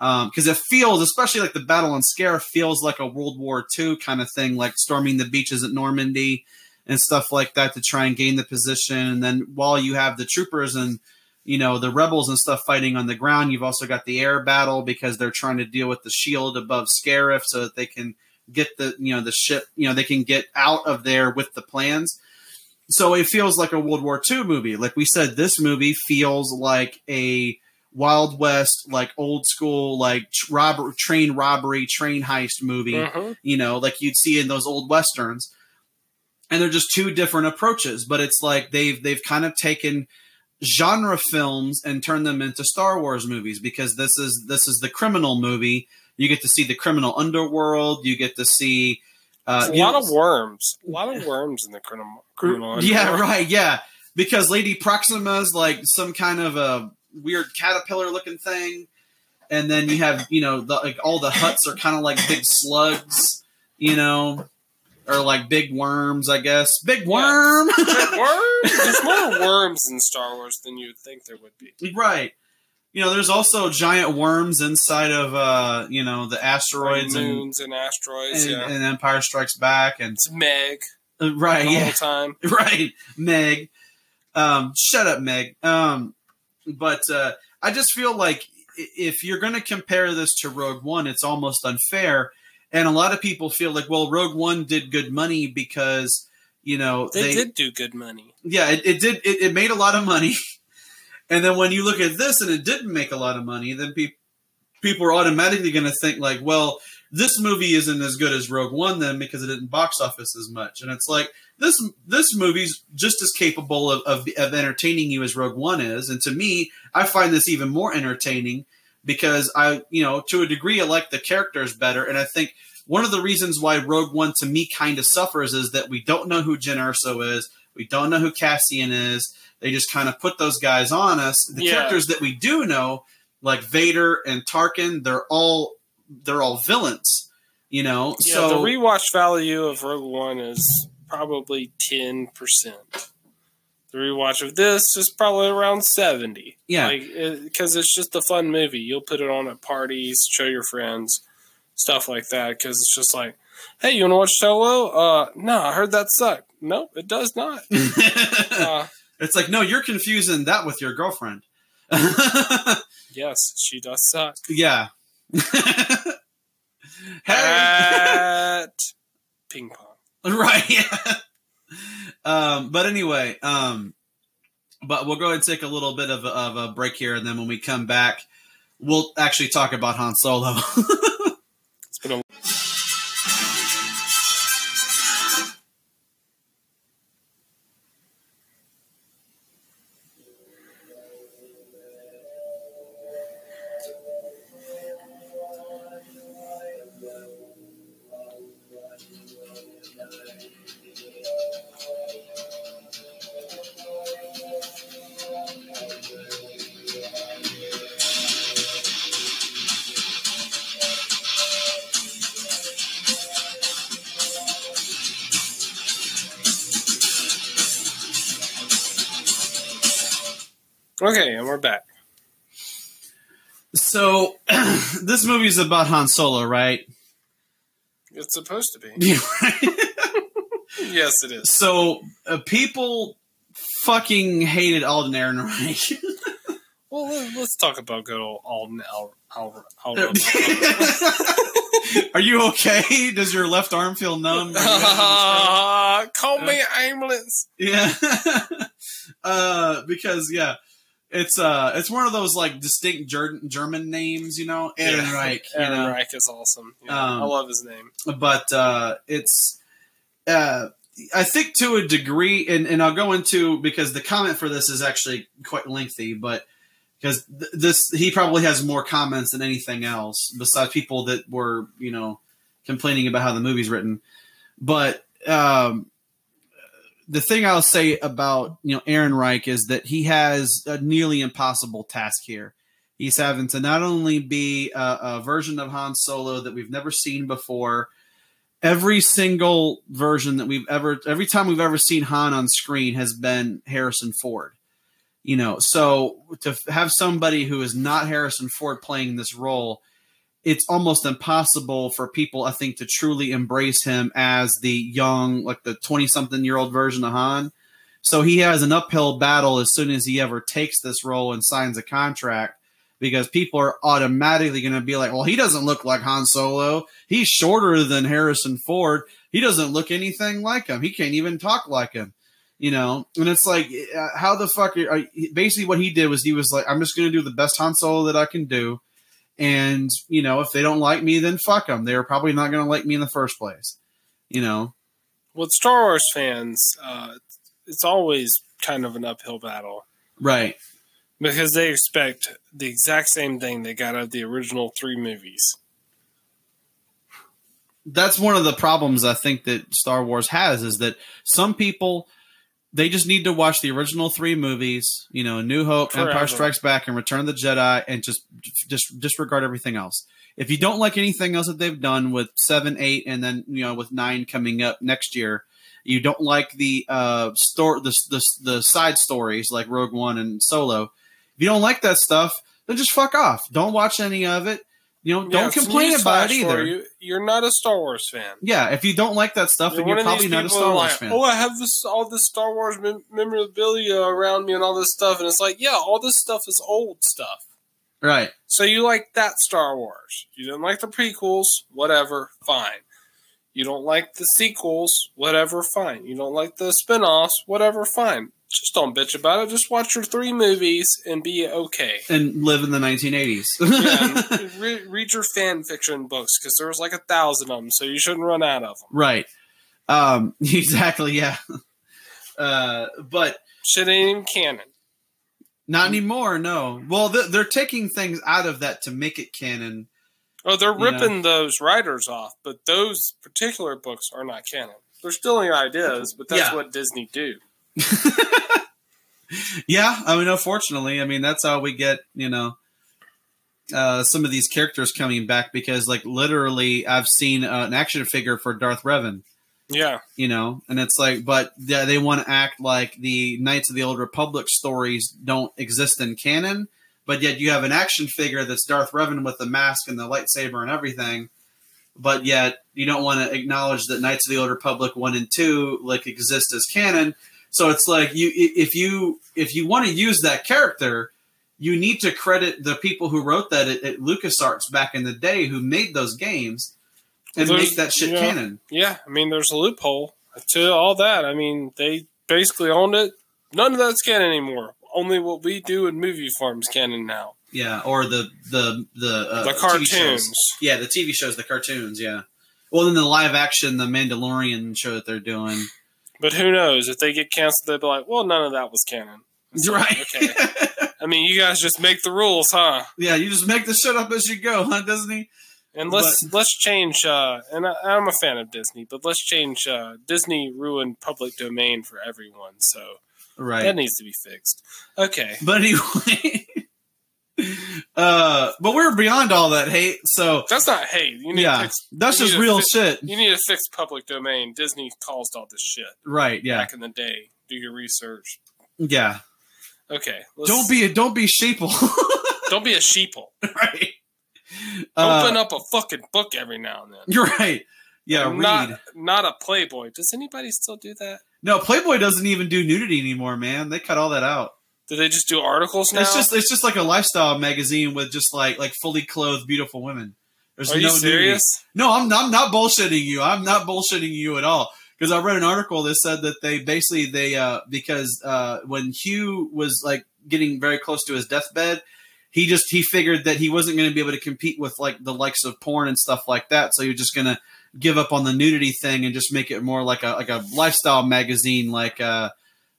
because it feels, especially like the battle on Scarif, feels like a World War II kind of thing, like storming the beaches at Normandy and stuff like that to try and gain the position. And then while you have the troopers and you know the rebels and stuff fighting on the ground, you've also got the air battle because they're trying to deal with the shield above Scarif so that they can get the you know the ship you know they can get out of there with the plans. So it feels like a World War II movie. Like we said, this movie feels like a Wild West, like old school, like robber, train robbery, train heist movie. Mhm. You know, like you'd see in those old westerns. And they're just two different approaches, but it's like they've they've kind of taken genre films and turned them into Star Wars movies because this is this is the criminal movie. You get to see the criminal underworld. You get to see uh, a lot know- of worms. A lot of worms in the criminal. criminal yeah, underworld. right. Yeah, because Lady Proxima is like some kind of a weird caterpillar-looking thing, and then you have you know the, like all the Hutts are kind of like big slugs, you know, or like big worms, I guess. Big worm, But worms? There's more worms in Star Wars than you'd think there would be. right? You know, there's also giant worms inside of uh, you know the asteroids and, moons and asteroids. and, yeah, and Empire Strikes Back and it's Meg uh, right, the yeah. whole time. right, Meg. Um, shut up, Meg. Um, but uh, I just feel like if you're going to compare this to Rogue One, it's almost unfair. And a lot of people feel like, well, Rogue One did good money because you know They, did do good money. yeah, it, it did. It, it made a lot of money. and then when you look at this and it didn't make a lot of money, then people people are automatically going to think like, well, this movie isn't as good as Rogue One then because it didn't box office as much. And it's like this this movie's just as capable of, of, of entertaining you as Rogue One is. And to me, I find this even more entertaining because I, you know, to a degree, I like the characters better. And I think one of the reasons why Rogue One to me kind of suffers is that we don't know who Jyn Erso is. We don't know who Cassian is. They just kind of put those guys on us. The Yeah. characters that we do know, like Vader and Tarkin, they're all they're all villains. You know, Yeah, so the rewatch value of Rogue One is probably ten percent. The rewatch of this is probably around seventy. yeah, like because it's just a fun movie. You'll put it on at parties, show your friends, stuff like that. Because it's just like, hey, you want to watch Solo? Uh, no, I heard that sucked. no it does not. Uh, it's like no, you're confusing that with your girlfriend. yes, she does suck. yeah. hey. At ping pong. right yeah um but anyway um but we'll go ahead and take a little bit of a, of a break here and then when we come back we'll actually talk about han solo. It's been a okay, and we're back. so this movie is about han solo right It's supposed to be. Yes, it is. so uh, people fucking hated alden ehrenreich Well, let- let's talk about good old Alden Al. Al, Al, Are you okay? Does your left arm feel numb? Are you having a stroke? Call me ambulance. Yeah. uh, because yeah, it's uh, it's one of those like distinct Ger- German names, you know, Ehrenreich. you Aaron know? Reich is awesome. Yeah, Um, I love his name. but uh, it's uh, I think to a degree, and, and I'll go into because the comment for this is actually quite lengthy, but because th- this he probably has more comments than anything else besides people that were you know complaining about how the movie's written. But um, the thing I'll say about you know Ehrenreich is that he has a nearly impossible task here. He's having to not only be a, a version of Han Solo that we've never seen before. Every single version that we've ever, every time we've ever seen Han on screen has been Harrison Ford. You know, so to have somebody who is not Harrison Ford playing this role, it's almost impossible for people, I think, to truly embrace him as the young, like the 20 something year old version of Han. So he has an uphill battle as soon as he ever takes this role and signs a contract because people are automatically going to be like, well, he doesn't look like Han Solo. He's shorter than Harrison Ford. He doesn't look anything like him. He can't even talk like him. You know, and it's like, uh, how the fuck? Are, are, basically, what he did was he was like, I'm just going to do the best Han Solo that I can do. And, you know, if they don't like me, then fuck them. They're probably not going to like me in the first place. You know? With Star Wars fans, uh, it's always kind of an uphill battle Right. because they expect the exact same thing they got out of the original three movies. that's one of the problems I think that Star Wars has is that some people they just need to watch the original three movies, you know, New Hope, Forever. Empire Strikes Back, and Return of the Jedi, and just just disregard everything else. If you don't like anything else that they've done with seven, eight, and then you know with nine coming up next year, you don't like the uh store the, the the side stories like Rogue One and Solo. If you don't like that stuff, then just fuck off. Don't watch any of it. You know, don't complain about it either. You, you're not a Star Wars fan. Yeah, if you don't like that stuff, You're then you're probably not a Star Wars like, fan. oh, I have this all this Star Wars mem- memorabilia around me and all this stuff, and it's like, yeah, all this stuff is old stuff. Right. So you like that Star Wars. You didn't like the prequels, whatever, fine. You don't like the sequels, whatever, fine. You don't like the spin-offs, whatever, fine. Just don't bitch about it. Just watch your three movies and be okay. And live in the 1980s. Yeah, re- read your fan fiction books because there was like a thousand of them, so you shouldn't run out of them. right. Um, exactly. Yeah. Uh, but Shit ain't even canon. not anymore. No. Well, th- they're taking things out of that to make it canon. Oh, they're You know. ripping those writers off, but those particular books are not canon. They're stealing ideas, but that's Yeah. what Disney do. Yeah. I mean, unfortunately, I mean that's how we get you know uh, some of these characters coming back because, like, literally, I've seen uh, an action figure for Darth Revan. Yeah, you know and it's like but they, they want to act like the knights of the old republic stories don't exist in canon but yet you have an action figure that's darth revan with the mask and the lightsaber and everything but yet you don't want to acknowledge that knights of the old republic 1 and 2 like exist as canon so it's like you if you if you want to use that character you need to credit the people who wrote that at, at lucasarts back in the day who made those games and There's- make that shit yeah. canon yeah. I mean, there's a loophole to all that. I mean, they basically owned it. None of that's canon anymore. Only what we do in movie forms canon now. Yeah, or the the the uh, the TV cartoons. shows. Yeah, the TV shows, the cartoons. Yeah. Well, then the live action, the Mandalorian show that they're doing. But who knows? If they get canceled, they'll be like, well, none of that was canon. Like, Right. Okay. I mean, you guys just make the rules, huh? yeah, you just make the shit up as you go, huh, Disney? And let's let's change. Uh, and I, I'm a fan of Disney, but let's change. Uh, Disney ruined public domain for everyone, so Right. that needs to be fixed. Okay. but anyway, uh, but we're beyond all that hate. So That's not hate. You need yeah, fix, that's just real fi- shit. You need to fix public domain. Disney caused all this shit Right? Yeah. back in the day. Do your research. Yeah. Okay. Don't be a don't be sheeple. don't be a sheeple. right. Uh, Open up a fucking book every now and then. You're right. Yeah. Read. not not a Playboy. Does anybody still do that? no, Playboy doesn't even do nudity anymore, man. They cut all that out. Do they just do articles now? It's just it's just like a lifestyle magazine with just like like fully clothed beautiful women. There's Are no you serious? Nudity. No, I'm not, I'm not bullshitting you. I'm not bullshitting you at all. Because I read an article that said that they basically they uh because uh when Hugh was like getting very close to his deathbed, he just he figured that he wasn't going to be able to compete with like the likes of porn and stuff like that. So he was just going to give up on the nudity thing and just make it more like a like a lifestyle magazine, like uh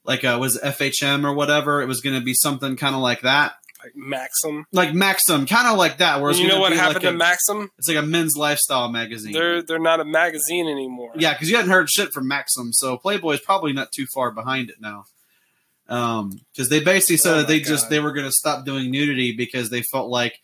like uh was FHM or whatever. It was going to be something kind of like that. Like Maxim, like Maxim, kind of like that. Where you know what happened like to a, Maxim? It's like a men's lifestyle magazine. They're they're not a magazine anymore. Yeah, because you hadn't heard shit from Maxim, so Playboy is probably not too far behind it now. Um, because they basically said oh that they God. just they were going to stop doing nudity because they felt like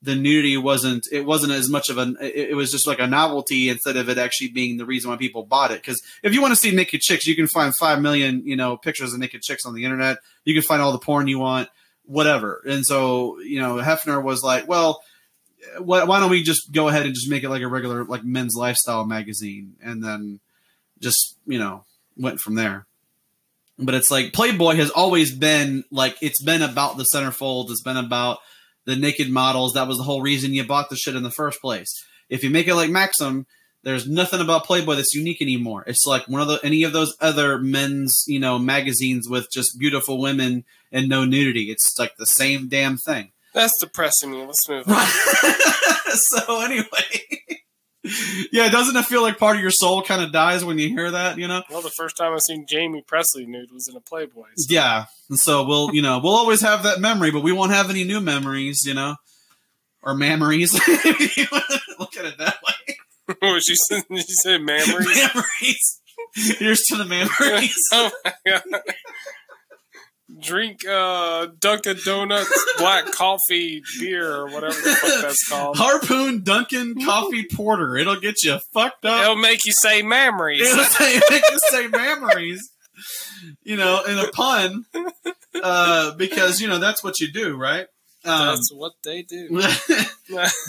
the nudity wasn't it wasn't as much of an it, it, was just like a novelty instead of it actually being the reason why people bought it. Because if you want to see naked chicks you can find five million you know pictures of naked chicks on the internet. You can find all the porn you want whatever. And so you know hefner was like well why, why don't we just go ahead and just make it like a regular like men's lifestyle magazine? And then just you know went from there. But it's like playboy has always been like it's been about the centerfold. It's been about the naked models. That was the whole reason you bought the shit in the first place. If you make it like Maxim, there's nothing about Playboy that's unique anymore. It's like one of the any of those other men's, you know, magazines with just beautiful women and no nudity. It's like the same damn thing. That's depressing me. Let's move on. so anyway, yeah, doesn't it feel like part of your soul kind of dies when you hear that? You know. Well, the first time I seen Jaime Pressly nude was in a Playboy. So. Yeah, and so we'll you know we'll always have that memory, but we won't have any new memories, you know, or memories. Look at it that way. what she said? Did you say memories? Memories. Here's to the memories. oh my god drink uh, Dunkin' Donuts black coffee beer or whatever the fuck that's called. Harpoon Dunkin' Coffee Porter. It'll get you fucked up. It'll make you say memories. It'll say, make you say memories. You know, in a pun, uh, because you know that's what you do, right? Um, that's what they do.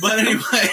but anyway.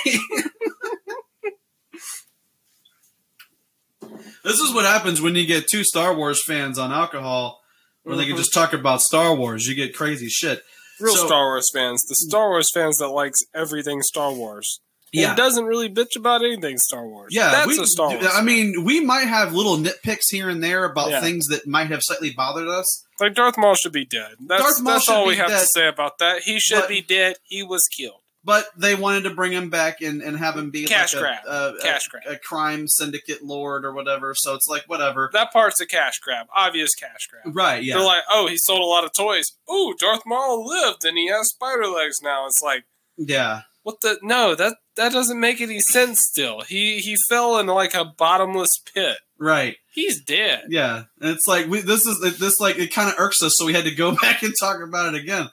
this is what happens when you get two Star Wars fans on alcohol where they can mm-hmm. just talk about Star Wars. You get crazy shit. Real so, Star Wars fans, the Star Wars fans that likes everything Star Wars. Yeah, it doesn't really bitch about anything Star Wars. Yeah, that's we, a Star Wars. I mean, we might have little nitpicks here and there about yeah. things that might have slightly bothered us. Like Darth Maul should be dead. That's, that's all we have dead, to say about that. He should be dead. He was killed but they wanted to bring him back and, and have him be cash like grab, a, a, cash a, grab, a crime syndicate lord or whatever. So it's like whatever. That part's a cash grab, obvious cash grab. Right? Yeah. They're like, oh, he sold a lot of toys. Ooh, Darth Maul lived and he has spider legs now. It's like, yeah. What the? No, that that doesn't make any sense. Still, he he fell in like a bottomless pit. Right. He's dead. Yeah, and it's like we, this is this like it kind of irks us, so we had to go back and talk about it again.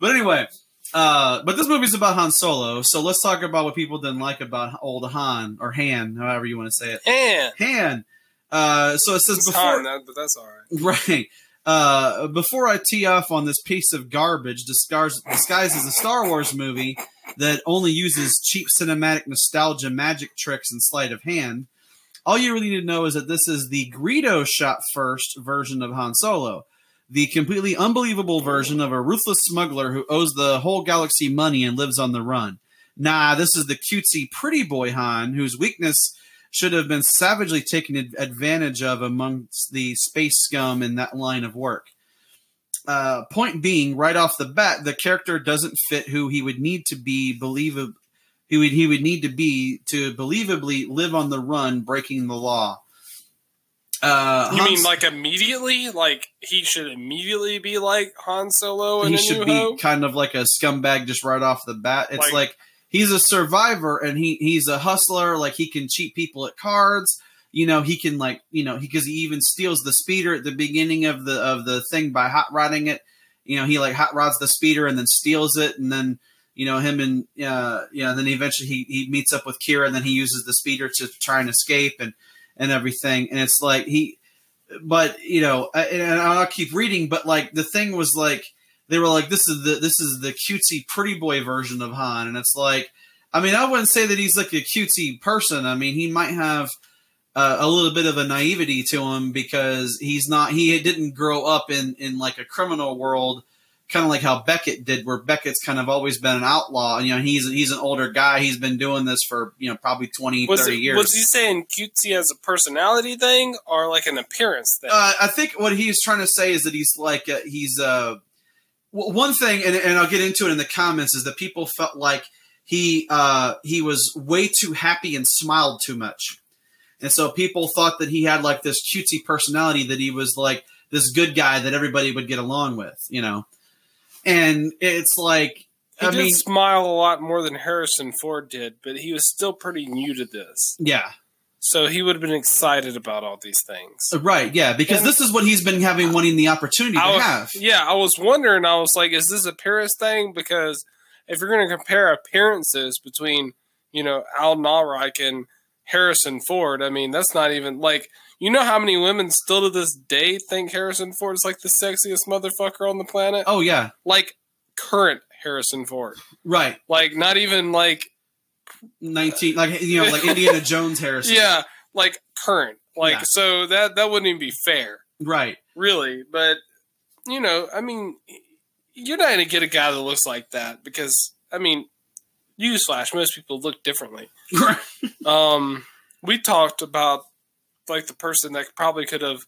But anyway, uh, but this movie's about Han Solo, so let's talk about what people didn't like about old Han or Han, however you want to say it. Han. Han. Uh, so it says it's before, Han, but that's all right. Right. Uh, before I tee off on this piece of garbage disguised, disguised as a Star Wars movie that only uses cheap cinematic nostalgia magic tricks and sleight of hand, all you really need to know is that this is the Greedo shot first version of Han Solo the completely unbelievable version of a ruthless smuggler who owes the whole galaxy money and lives on the run. Nah, this is the cutesy pretty boy Han, whose weakness should have been savagely taken advantage of amongst the space scum in that line of work. Uh, point being, right off the bat, the character doesn't fit who he would need to be believable. He would he would need to be to believably live on the run, breaking the law. Uh, you mean like immediately? Like he should immediately be like Han Solo? and he should be Hope? kind of like a scumbag just right off the bat. It's like, like, he's a survivor and he he's a hustler. Like he can cheat people at cards. You know he can like you know because he, he, even steals the speeder at the beginning of the of the thing by hot rodding it. You know he like hot rods the speeder and then steals it and then you know him and uh, you know then eventually he he meets up with Qi'ra and then he uses the speeder to try and escape and and everything. And it's like he, but you know, and I'll keep reading. But like the thing was like they were like this is the this is the cutesy pretty boy version of Han, and it's like I mean I wouldn't say that he's like a cutesy person. I mean he might have. Uh, a little bit of a naivety to him because he's not he didn't grow up in in like a criminal world kind of like how Beckett did, where Beckett's kind of always been an outlaw. And, you know, he's he's an older guy. He's been doing this for you know probably 20, was 30 it, years. Was he saying cutesy as a personality thing or like an appearance thing? Uh, I think what he's trying to say is that he's like uh, he's uh, one thing, and, and I'll get into it in the comments, is that people felt like he uh, he was way too happy and smiled too much, and so people thought that he had like this cutesy personality that he was like this good guy that everybody would get along with, you know. And it's like he I did mean, smile a lot more than Harrison Ford did, but he was still pretty new to this. Yeah. So he would have been excited about all these things. Uh, right, yeah, because and this is what he's been having wanting the opportunity I to was, have. Yeah, I was wondering, I was like, is this a Paris thing? Because if you're going to compare appearances between, you know, Al Ehrenreich and Harrison Ford, I mean, that's not even like you know how many women still to this day think Harrison Ford is like the sexiest motherfucker on the planet? Oh yeah. Like current Harrison Ford. Right. Like not even like 19 like you know like Indiana Jones Harrison. Yeah, like current. Like yeah. so that that wouldn't even be fair. Right. Really, but you know, I mean you're not going to get a guy that looks like that because I mean, you slash most people look differently. Right. um we talked about like the person that probably could have,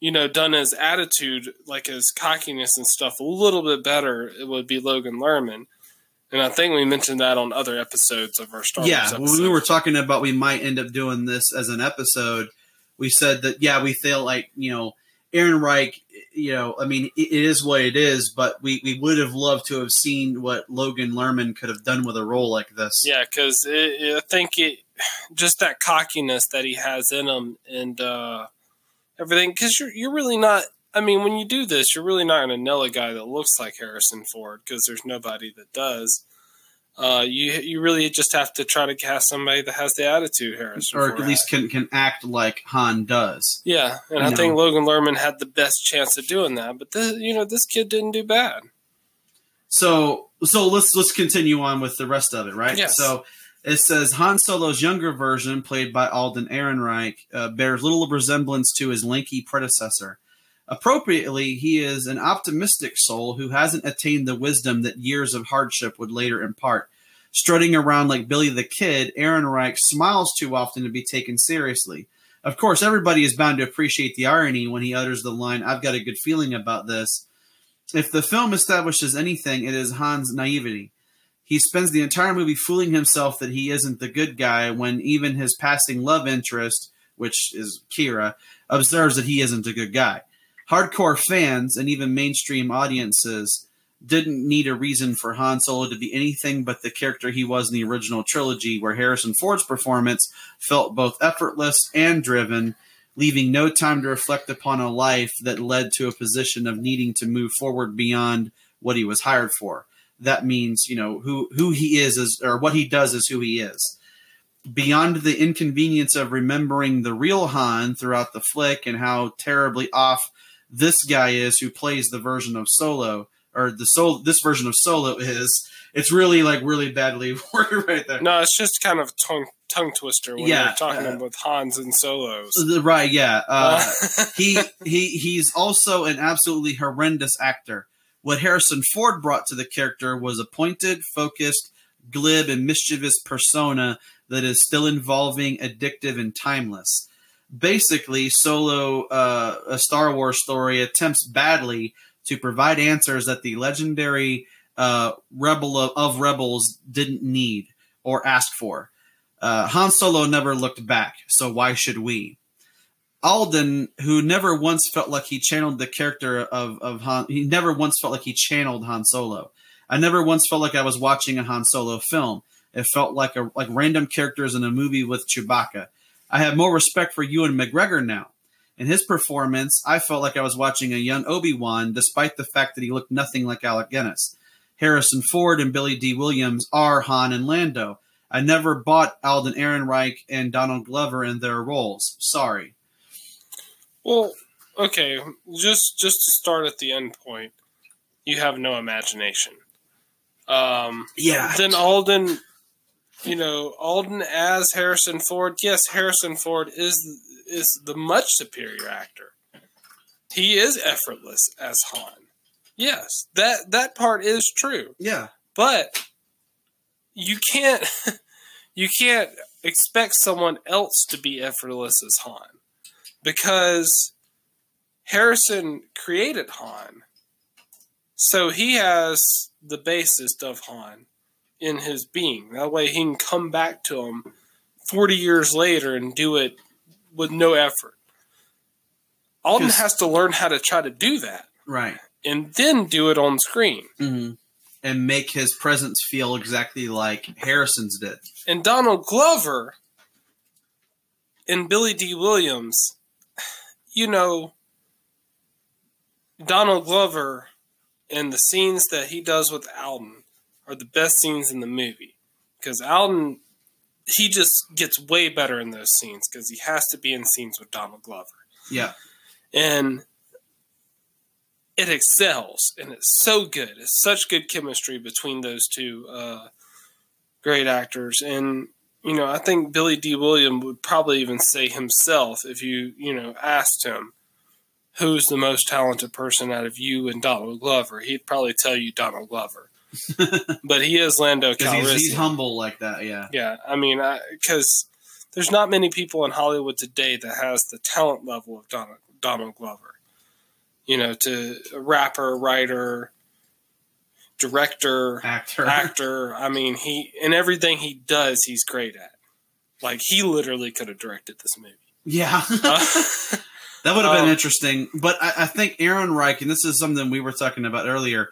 you know, done his attitude, like his cockiness and stuff, a little bit better. It would be Logan Lerman. And I think we mentioned that on other episodes of our Star yeah, Wars. Yeah, when we were talking about we might end up doing this as an episode, we said that yeah, we feel like you know Ehrenreich, You know, I mean, it is what it is, but we, we would have loved to have seen what Logan Lerman could have done with a role like this. Yeah, because I think it just that cockiness that he has in him and uh, everything. Because you're you're really not. I mean, when you do this, you're really not going to nail a guy that looks like Harrison Ford because there's nobody that does. Uh, you you really just have to try to cast somebody that has the attitude Harrison, or at least can can act like Han does. Yeah, and I know. think Logan Lerman had the best chance of doing that. But this, you know, this kid didn't do bad. So so let's let's continue on with the rest of it, right? Yes. So it says Han Solo's younger version, played by Alden Ehrenreich, uh, bears little resemblance to his lanky predecessor. Appropriately, he is an optimistic soul who hasn't attained the wisdom that years of hardship would later impart. Strutting around like Billy the Kid, Ehrenreich smiles too often to be taken seriously. Of course, everybody is bound to appreciate the irony when he utters the line, I've got a good feeling about this. If the film establishes anything, it is Han's naivety. He spends the entire movie fooling himself that he isn't the good guy when even his passing love interest, which is Qi'ra, observes that he isn't a good guy. Hardcore fans and even mainstream audiences didn't need a reason for Han Solo to be anything but the character he was in the original trilogy, where Harrison Ford's performance felt both effortless and driven, leaving no time to reflect upon a life that led to a position of needing to move forward beyond what he was hired for that means you know who who he is is or what he does is who he is. Beyond the inconvenience of remembering the real Han throughout the flick and how terribly off this guy is who plays the version of Solo or the soul this version of Solo is, it's really like really badly worded right there. No, it's just kind of tongue tongue twister when yeah, you're talking uh, with Hans and Solos. Right, yeah. Uh, he he he's also an absolutely horrendous actor. What Harrison Ford brought to the character was a pointed, focused, glib, and mischievous persona that is still involving, addictive, and timeless. Basically, Solo, uh, a Star Wars story, attempts badly to provide answers that the legendary uh, rebel of, of, rebels didn't need or ask for. Uh, Han Solo never looked back, so why should we? Alden, who never once felt like he channeled the character of, of Han, he never once felt like he channeled Han Solo. I never once felt like I was watching a Han Solo film. It felt like a like random characters in a movie with Chewbacca. I have more respect for Ewan McGregor now. In his performance, I felt like I was watching a young Obi Wan, despite the fact that he looked nothing like Alec Guinness. Harrison Ford and Billy Dee Williams are Han and Lando. I never bought Alden Ehrenreich and Donald Glover in their roles. Sorry. Well, okay, just just to start at the end point, you have no imagination. Um, yeah. Then Alden, you know, Alden as Harrison Ford. Yes, Harrison Ford is is the much superior actor. He is effortless as Han. Yes, that that part is true. Yeah. But you can't you can't expect someone else to be effortless as Han because Harrison created Han. So he has the basis of Han in his being. That way he can come back to him 40 years later and do it with no effort. Alden has to learn how to try to do that. Right. And then do it on screen. Mm-hmm. And make his presence feel exactly like Harrison's did. And Donald Glover and Billy Dee Williams, you know, Donald Glover and the scenes that he does with Alden are the best scenes in the movie. Because Alden, he just gets way better in those scenes because he has to be in scenes with Donald Glover. Yeah. And it excels and it's so good. It's such good chemistry between those two uh, great actors. And, you know, I think Billy Dee William would probably even say himself if you, you know, asked him who's the most talented person out of you and Donald Glover, he'd probably tell you Donald Glover. but he is Lando Calrissian. He's, he's, humble like that, yeah. Yeah, I mean, because there's not many people in Hollywood today that has the talent level of Donald, Donald Glover. You know, to rapper, writer, director, actor, actor. I mean, he and everything he does, he's great at. Like he literally could have directed this movie. Yeah. uh, that would have been um, interesting. But I, I, think Ehrenreich, and this is something we were talking about earlier,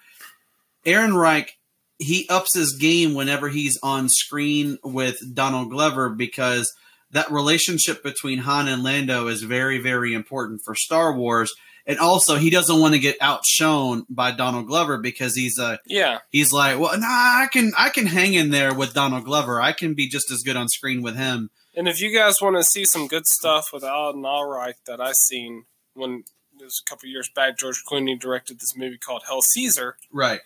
Ehrenreich, he ups his game whenever he's on screen with Donald Glover because that relationship between Han and Lando is very, very important for Star Wars. And also, he doesn't want to get outshone by Donald Glover because he's a yeah. He's like, well, nah, I can I can hang in there with Donald Glover. I can be just as good on screen with him. And if you guys want to see some good stuff with Alden Alright that I seen when it was a couple years back, George Clooney directed this movie called Hail Caesar. Right.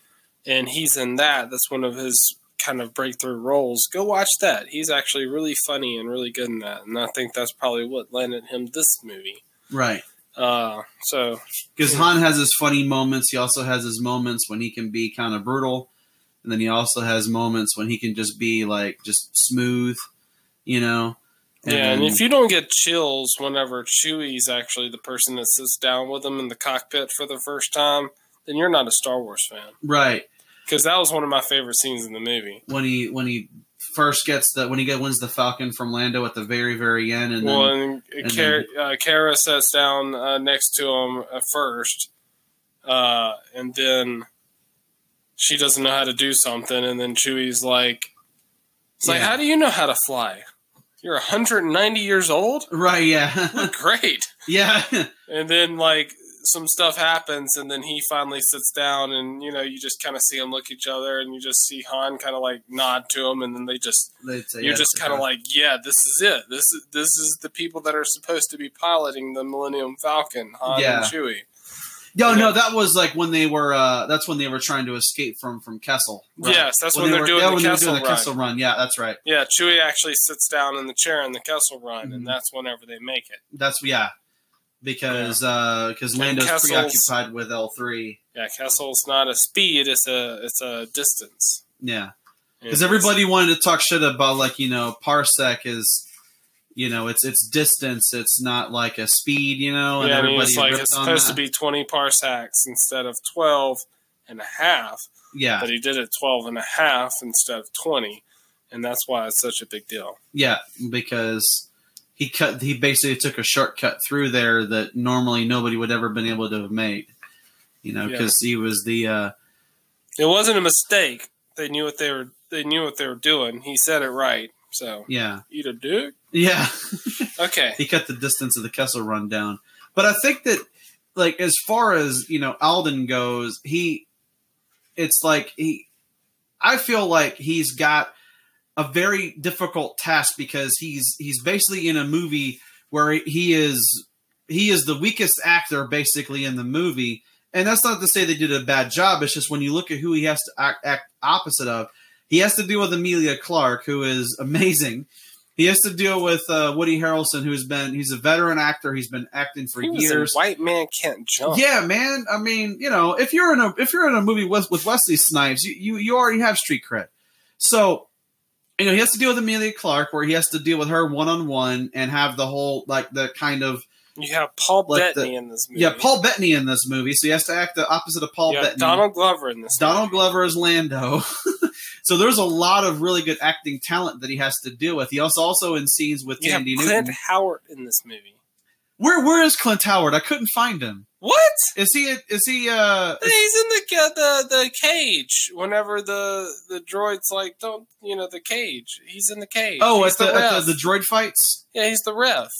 And he's in that. That's one of his kind of breakthrough roles. Go watch that. He's actually really funny and really good in that. And I think that's probably what landed him this movie. Right. Uh, so because Han has his funny moments, he also has his moments when he can be kind of brutal, and then he also has moments when he can just be like just smooth you know. And yeah, and if you don't get chills whenever Chewie's actually the person that sits down with him in the cockpit for the first time, then you're not a Star Wars fan, right? Because that was one of my favorite scenes in the movie when he when he first gets the when he get, wins the Falcon from Lando at the very very end, and well, then, and, Qi'ra, uh, Qi'ra sits down uh, next to him at first, uh, and then she doesn't know how to do something, and then Chewie's like, "It's yeah. like, how do you know how to fly?" You're 190 years old? Right, yeah. Great. Yeah. and then, like, some stuff happens, and then he finally sits down, and, you know, you just kind of see him look at each other, and you just see Han kind of, like, nod to him, and then they just, say, you're just kind of like, yeah, this is it. This is, this is the people that are supposed to be piloting the Millennium Falcon, Han yeah. and Chewie. No, no, that was like when they were. Uh, that's when they were trying to escape from from Kessel. Right? Yes, that's when, when they are doing, yeah, the, Kessel doing the Kessel run. Yeah, that's right. Yeah, Chewie actually sits down in the chair in the Kessel run, mm-hmm. and that's whenever they make it. That's yeah, because uh because yeah. uh, Lando's preoccupied with L three. Yeah, Kessel's not a speed; it's a it's a distance. Yeah, because everybody wanted to talk shit about like you know parsec is you know, it's it's distance. It's not like a speed, you know. And yeah, I mean, it's like it's supposed that. to be 20 parsecs instead of 12 and a half. Yeah. But he did it 12 and a half instead of 20. And that's why it's such a big deal. Yeah, because he cut he basically took a shortcut through there that normally nobody would ever been able to have made. You know, because yeah. he was the uh It wasn't a mistake. They knew what they were they knew what they were doing. He said it right. So Yeah. Eat a dick? Yeah. okay. he cut the distance of the Kessel run down. But I think that like as far as, you know, Alden goes, he it's like he I feel like he's got a very difficult task because he's he's basically in a movie where he is he is the weakest actor basically in the movie. And that's not to say they did a bad job. It's just when you look at who he has to act, act opposite of, he has to deal with Emilia Clarke, who is amazing He has to deal with uh, Woody Harrelson, who's been he's a veteran actor. He's been acting for He was in years. White Man Can't Jump. Yeah, man. I mean, you know, if you're in a if you're in a movie with with Wesley Snipes, you you, you already have street cred. So, you know, he has to deal with Emilia Clarke, where he has to deal with her one on one and have the whole like the kind of You have Paul Like Bettany the- in this movie. yeah Paul Bettany in this movie. So he has to act the opposite of Paul Bettany. Donald Glover in this. Donald movie. Glover is Lando. so there's a lot of really good acting talent that he has to deal with. He also also in scenes with You have Clint Newton. Howard in this movie. Where where is Clint Howard? I couldn't find him. What? Is he is he uh He's in the ca- the the cage. Whenever the the droids like don't you know the cage? He's in the cage. Oh, he's at the, at the the droid fights? yeah, he's the ref.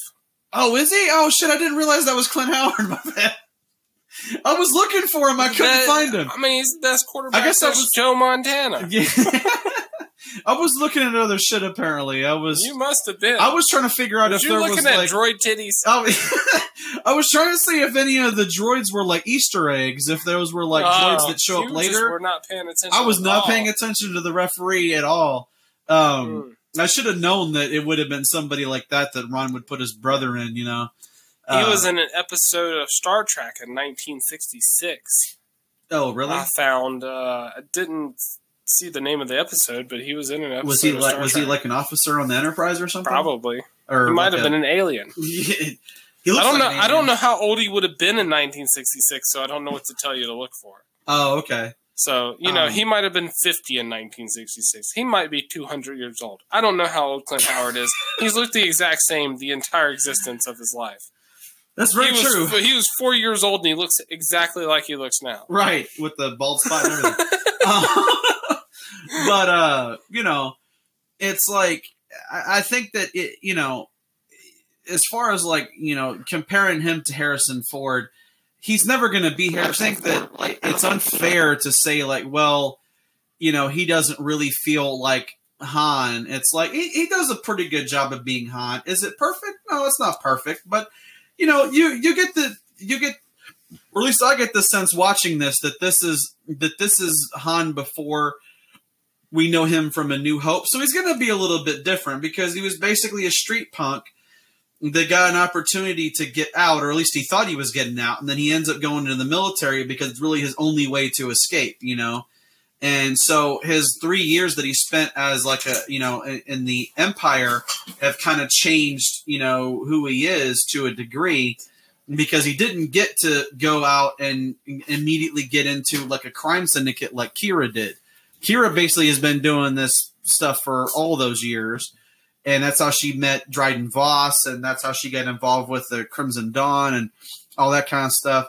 Oh, is he? Oh shit, I didn't realize that was Clint Howard. My bad. I was looking for him. I couldn't That- find him. I mean, he's the best quarterback. I guess that was- Joe Montana. Yeah. I was looking at other shit apparently. I was You must have been. I was trying to figure out Was if you there looking was at like droid titties? Oh, I was trying to see if any of the droids were like Easter eggs, if those were like droids Oh, that show up later. were not paying attention. I was not all. paying attention to the referee at all. Um, Mm. I should have known that it would have been somebody like that that Ron would put his brother in. You know, He Uh, was in an episode of Star Trek in 1966. Oh, really? I found. Uh, I didn't see the name of the episode, but he was in an episode. was he like was Trek. he like an officer on the Enterprise or something? Probably. Or He might like have a- been an alien. he looks I don't like know. I don't know how old he would have been in 1966, so I don't know what to tell you to look for. Oh, okay. So you know, Um, he might have been 50 in 1966. He might be 200 years old. I don't know how old Clint Howard is. He's looked the exact same the entire existence of his life. That's very he was, true. He was four years old and he looks exactly like he looks now. Right, with the bald spot and everything. Uh, but uh, you know, it's like I, I think that it, you know, as far as like you know, comparing him to Harrison Ford, he's never going to be here. I think that like it's unfair to say like, well, you know, he doesn't really feel like Han. It's like he, he does a pretty good job of being Han. Is it perfect? No, it's not perfect, but you know, you you get the you get or at least I get the sense watching this that this is that this is Han before we know him from A New Hope. So he's going to be a little bit different because he was basically a street punk that got an opportunity to get out, or at least he thought he was getting out, and then he ends up going into the military because it's really his only way to escape, you know. And so his three years that he spent as like a you know in, in the empire have kind of changed you know who he is to a degree because he didn't get to go out and immediately get into like a crime syndicate like Qi'ra did. Qi'ra basically has been doing this stuff for all those years, and that's how she met Dryden Voss, and that's how she got involved with the Crimson Dawn and all that kind of stuff.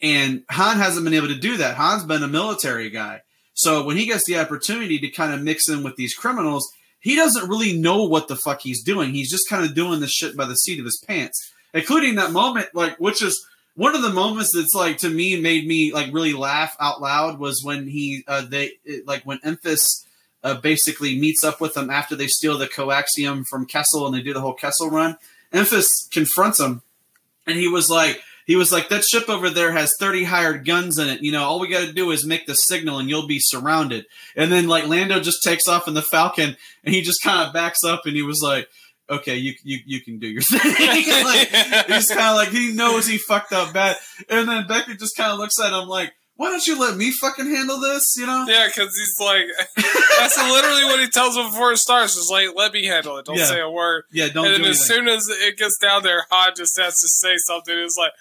And Han hasn't been able to do that. Han's been a military guy. So when he gets the opportunity to kind of mix in with these criminals, he doesn't really know what the fuck he's doing. He's just kind of doing this shit by the seat of his pants, including that moment, like which is one of the moments that's like to me made me like really laugh out loud was when he uh, they it, like when Enfys uh, basically meets up with them after they steal the coaxium from Kessel and they do the whole Kessel run. Enfys confronts him, and he was like, he was like, that ship over there has 30 hired guns in it. You know, all we got to do is make the signal and you'll be surrounded. And then like Lando just takes off in the Falcon and he just kind of backs up and he was like, okay, you, you, you can do your thing. like, he's kind of like, he knows he fucked up bad. And then Beckett just kind of looks at him like, why don't you let me fucking handle this? You know? Yeah, because he's like, that's literally what he tells him before it starts. Is like, let me handle it. Don't Yeah. say a word. Yeah, don't and do then as soon as it gets down there, Han just has to say something. It's like,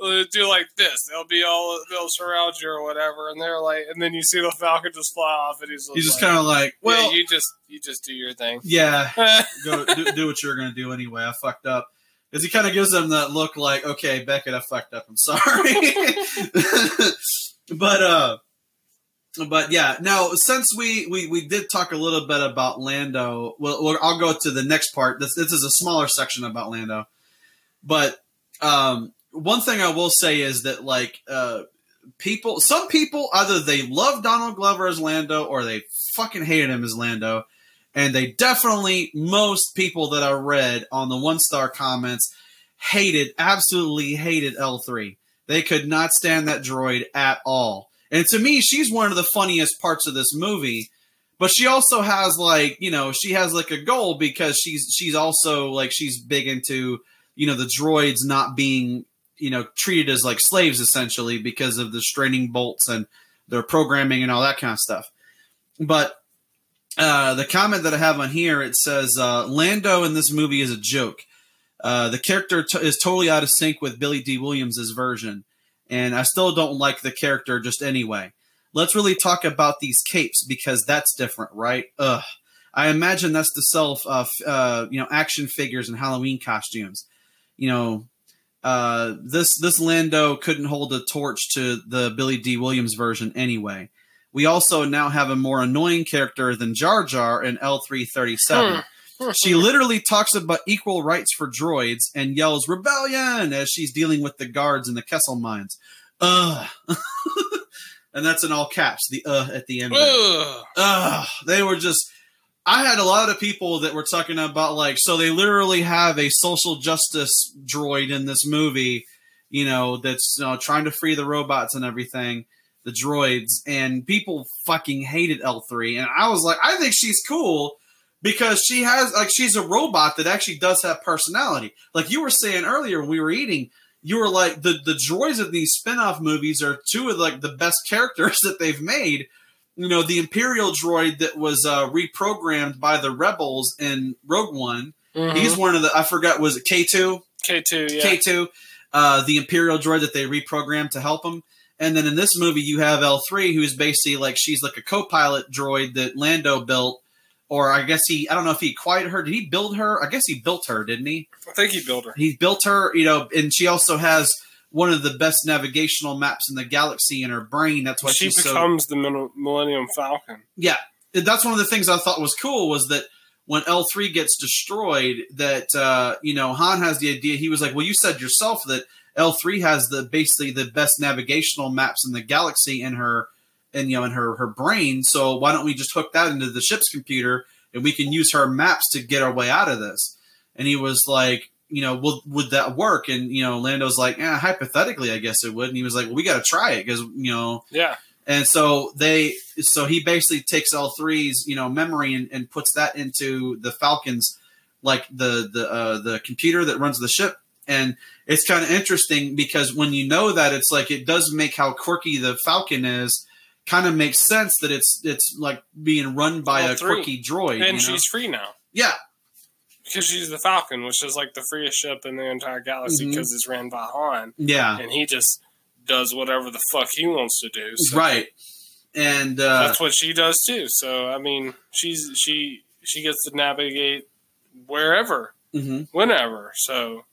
uh, do like this. They'll be all, they'll surround you or whatever. And they're like, and then you see the Falcon just fly off, and he's, He's just like, kind of like, well, well, you just, you just do your thing. yeah, go do, do what you're gonna do anyway. I fucked up. Because he kind of gives them that look like, okay, Beckett, I fucked up. I'm sorry. but uh, but yeah. Now, since we, we we did talk a little bit about Lando, well, well I'll go to the next part. This this is a smaller section about Lando, but um, one thing I will say is that like uh, people, some people either they love Donald Glover as Lando or they fucking hated him as Lando and they definitely most people that I read on the one star comments hated absolutely hated L3. They could not stand that droid at all. And to me, she's one of the funniest parts of this movie but she also has like you know she has like a goal because she's she's also like she's big into you know the droids not being you know treated as like slaves essentially because of the straining bolts and their programming and all that kind of stuff but uh, the comment that I have on here it says uh, Lando in this movie is a joke. Uh, the character t- is totally out of sync with Billy Dee Williams' version, and I still don't like the character just anyway. Let's really talk about these capes because that's different, right? Ugh. I imagine that's to sell, uh, uh, you know, action figures and Halloween costumes. You know, uh, this this Lando couldn't hold a torch to the Billy Dee Williams version anyway. We also now have a more annoying character than Jar Jar in L337. Hmm. she literally talks about equal rights for droids and yells rebellion as she's dealing with the guards in the Kessel mines. Ugh. and that's in all caps, the uh at the end. Ugh. Ugh. They were just I had a lot of people that were talking about like so they literally have a social justice droid in this movie, you know, that's you know, trying to free the robots and everything the droids, and people fucking hated L3. And I was like, I think she's cool because she has like she's a robot that actually does have personality. Like you were saying earlier we were eating, you were like the the droids of these spin-off movies are two of like the best characters that they've made. You know, the Imperial droid that was uh, reprogrammed by the rebels in Rogue One. Mm-hmm. He's one of the I forgot was it K two? K two, yeah. K two. Uh, the Imperial droid that they reprogrammed to help him. And then in this movie, you have L3, who's basically like she's like a co-pilot droid that Lando built, or I guess he I don't know if he acquired her. Did he build her? I guess he built her, didn't he? I think he built her. He built her, you know, and she also has one of the best navigational maps in the galaxy in her brain. That's why she becomes so, the Millennium Falcon. Yeah, that's one of the things I thought was cool was that when L three gets destroyed, that uh, you know Han has the idea. He was like, "Well, you said yourself that L3 has the basically the best navigational maps in the galaxy in her and you know in her her brain. So why don't we just hook that into the ship's computer and we can use her maps to get our way out of this? And he was like, you know, will, would that work? And you know, Lando's like, yeah, hypothetically, I guess it would. And he was like, well, we got to try it because you know, yeah. And so they, so he basically takes L3's you know memory and, and puts that into the Falcons, like the the uh, the computer that runs the ship and it's kind of interesting because when you know that, it's like it does make how quirky the Falcon is. Kind of makes sense that it's it's like being run by well, a quirky droid, and you know? she's free now. Yeah, because she's the Falcon, which is like the freest ship in the entire galaxy because mm-hmm. it's ran by Han. Yeah, and he just does whatever the fuck he wants to do. So right, and uh, that's what she does too. So I mean, she's she she gets to navigate wherever, mm-hmm. whenever. So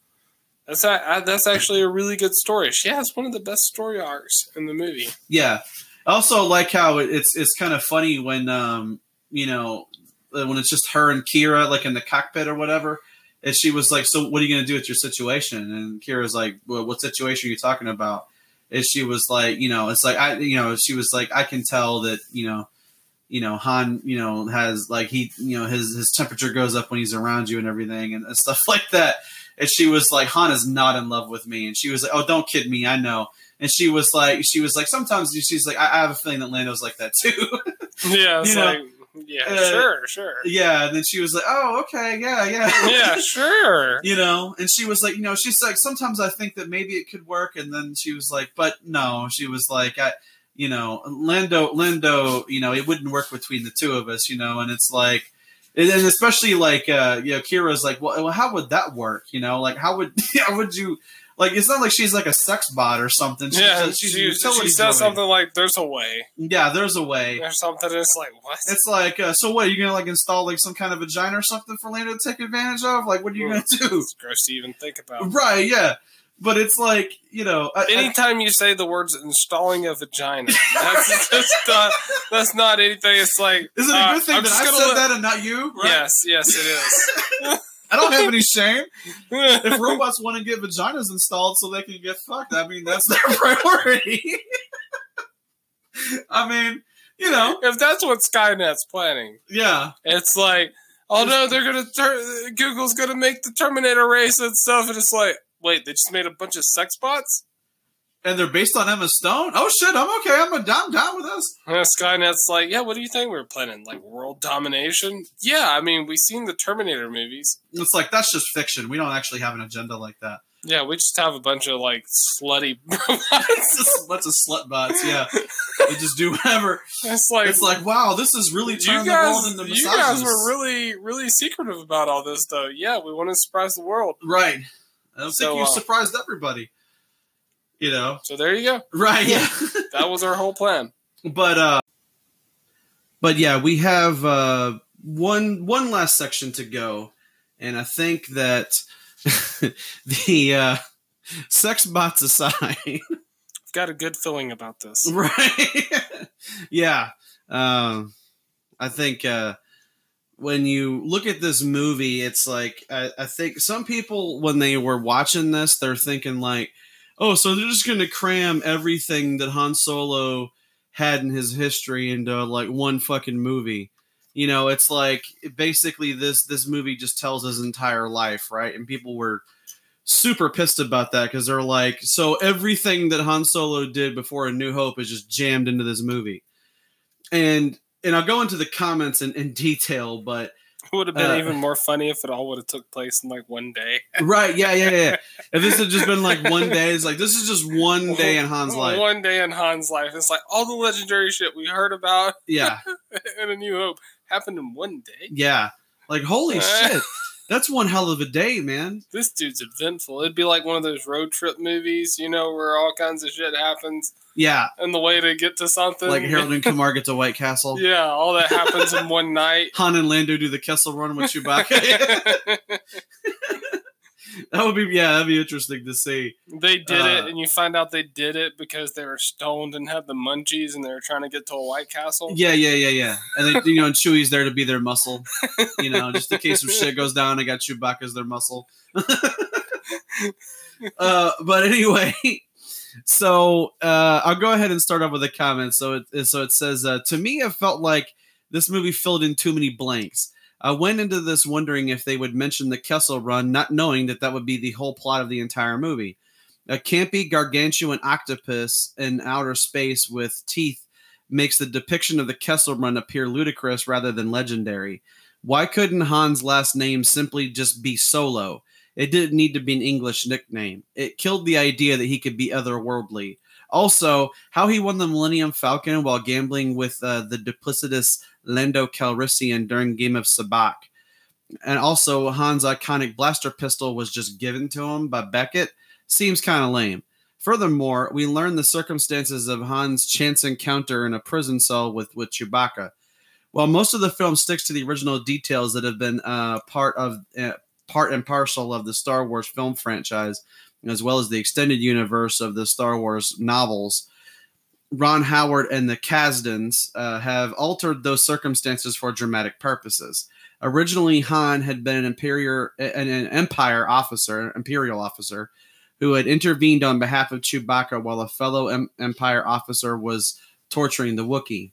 that's a, that's actually a really good story. She has one of the best story arcs in the movie. Yeah. I also like how it's it's kind of funny when um you know Uh, when it's just her and Qi'ra like in the cockpit or whatever. And she was like, "So what are you going to do with your situation?" And Qi'ra's like, "Well, what situation are you talking about?" And she was like, "You know, it's like I, you know, she was like, I can tell that, you know, you know, Han, you know, has like he, you know, his his temperature goes up when he's around you and everything and stuff like that." and she was like, "Han is not in love with me," and she was like, "Oh, don't kid me, I know." And she was like, she was like, sometimes she's like, I, I have a feeling that Lando's like that too. yeah, you know? like, yeah, uh, sure, sure. Yeah, and then she was like, "Oh, okay, yeah, yeah, yeah, sure." you know, and she was like, you know, she's like, sometimes I think that maybe it could work, and then she was like, but no, she was like, I, you know, Lando, Lando, you know, it wouldn't work between the two of us, you know, and it's like, and especially like uh, you know, Qi'ra's like, well, how would that work? You know, like how would how would you like? It's not like she's like a sex bot or something. She's yeah, she's she, she says something like, "There's a way." Yeah, there's a way. Or something. It's like what? It's like, uh, so what? Are you gonna like install like some kind of vagina or something for Lando to take advantage of? Like, what are you gonna do? It's gross to even think about. Right? Yeah but it's like you know. I, Anytime I, you say the words "installing a vagina," that's just not. That's not anything. It's like. Is it a good uh, thing uh, that I said let, that and not you? Right? Yes, yes, it is. I don't have any shame. if robots want to get vaginas installed so they can get fucked, I mean that's their priority. I mean, you know, if that's what Skynet's planning, yeah, it's like, oh no, they're gonna tur- Google's gonna make the Terminator race and stuff, and it's like, Wait, they just made a bunch of sex bots? And they're based on Emma Stone. Oh shit! I'm okay. I'm, a, I'm down with this. And Skynet's like, yeah. What do you think we're planning? Like world domination? Yeah. I mean, we've seen the Terminator movies. It's like that's just fiction. We don't actually have an agenda like that. Yeah, we just have a bunch of like slutty robots. Lots of slut bots. Yeah, they just do whatever. It's like it's like wow, this is really world into You guys were really really secretive about all this, though. Yeah, we want to surprise the world. Right. I don't so, think you uh, surprised everybody. You know. So there you go. Right. Yeah. that was our whole plan. But uh, but yeah, we have uh one one last section to go, and I think that the uh, sex bots aside, I've got a good feeling about this. Right? yeah. Um, I think uh, when you look at this movie, it's like I, I think some people when they were watching this, they're thinking like, "Oh, so they're just going to cram everything that Han Solo." had in his history into like one fucking movie you know it's like basically this this movie just tells his entire life right and people were super pissed about that because they're like so everything that han solo did before a new hope is just jammed into this movie and and i'll go into the comments in, in detail but it would have been uh, even more funny if it all would have took place in like one day. right? Yeah, yeah, yeah. if this had just been like one day, it's like this is just one day in Han's life. One day in Han's life. It's like all the legendary shit we heard about. Yeah. in A New Hope happened in one day. Yeah. Like holy shit. That's one hell of a day, man. This dude's eventful. It'd be like one of those road trip movies, you know, where all kinds of shit happens. Yeah. And the way to get to something. Like Harold and Kumar get to White Castle. Yeah, all that happens in one night. Han and Lando do the Kessel Run with Chewbacca. that would be yeah, that'd be interesting to see. They did uh, it, and you find out they did it because they were stoned and had the munchies, and they were trying to get to a White Castle. Yeah, yeah, yeah, yeah. And they, you know, and Chewie's there to be their muscle. You know, just in case some shit goes down, I got Chewbacca as their muscle. uh, but anyway. So uh, I'll go ahead and start off with a comment. So it so it says uh, to me, it felt like this movie filled in too many blanks. I went into this wondering if they would mention the Kessel Run, not knowing that that would be the whole plot of the entire movie. A campy, gargantuan octopus in outer space with teeth makes the depiction of the Kessel Run appear ludicrous rather than legendary. Why couldn't Han's last name simply just be Solo? It didn't need to be an English nickname. It killed the idea that he could be otherworldly. Also, how he won the Millennium Falcon while gambling with uh, the duplicitous Lando Calrissian during Game of Sabacc. And also, Han's iconic blaster pistol was just given to him by Beckett. Seems kind of lame. Furthermore, we learn the circumstances of Han's chance encounter in a prison cell with, with Chewbacca. While most of the film sticks to the original details that have been uh, part of uh, part and parcel of the Star Wars film franchise, as well as the extended universe of the Star Wars novels, Ron Howard and the Kasdans uh, have altered those circumstances for dramatic purposes. Originally, Han had been an imperial, an, an empire officer, imperial officer, who had intervened on behalf of Chewbacca while a fellow em- empire officer was torturing the Wookiee.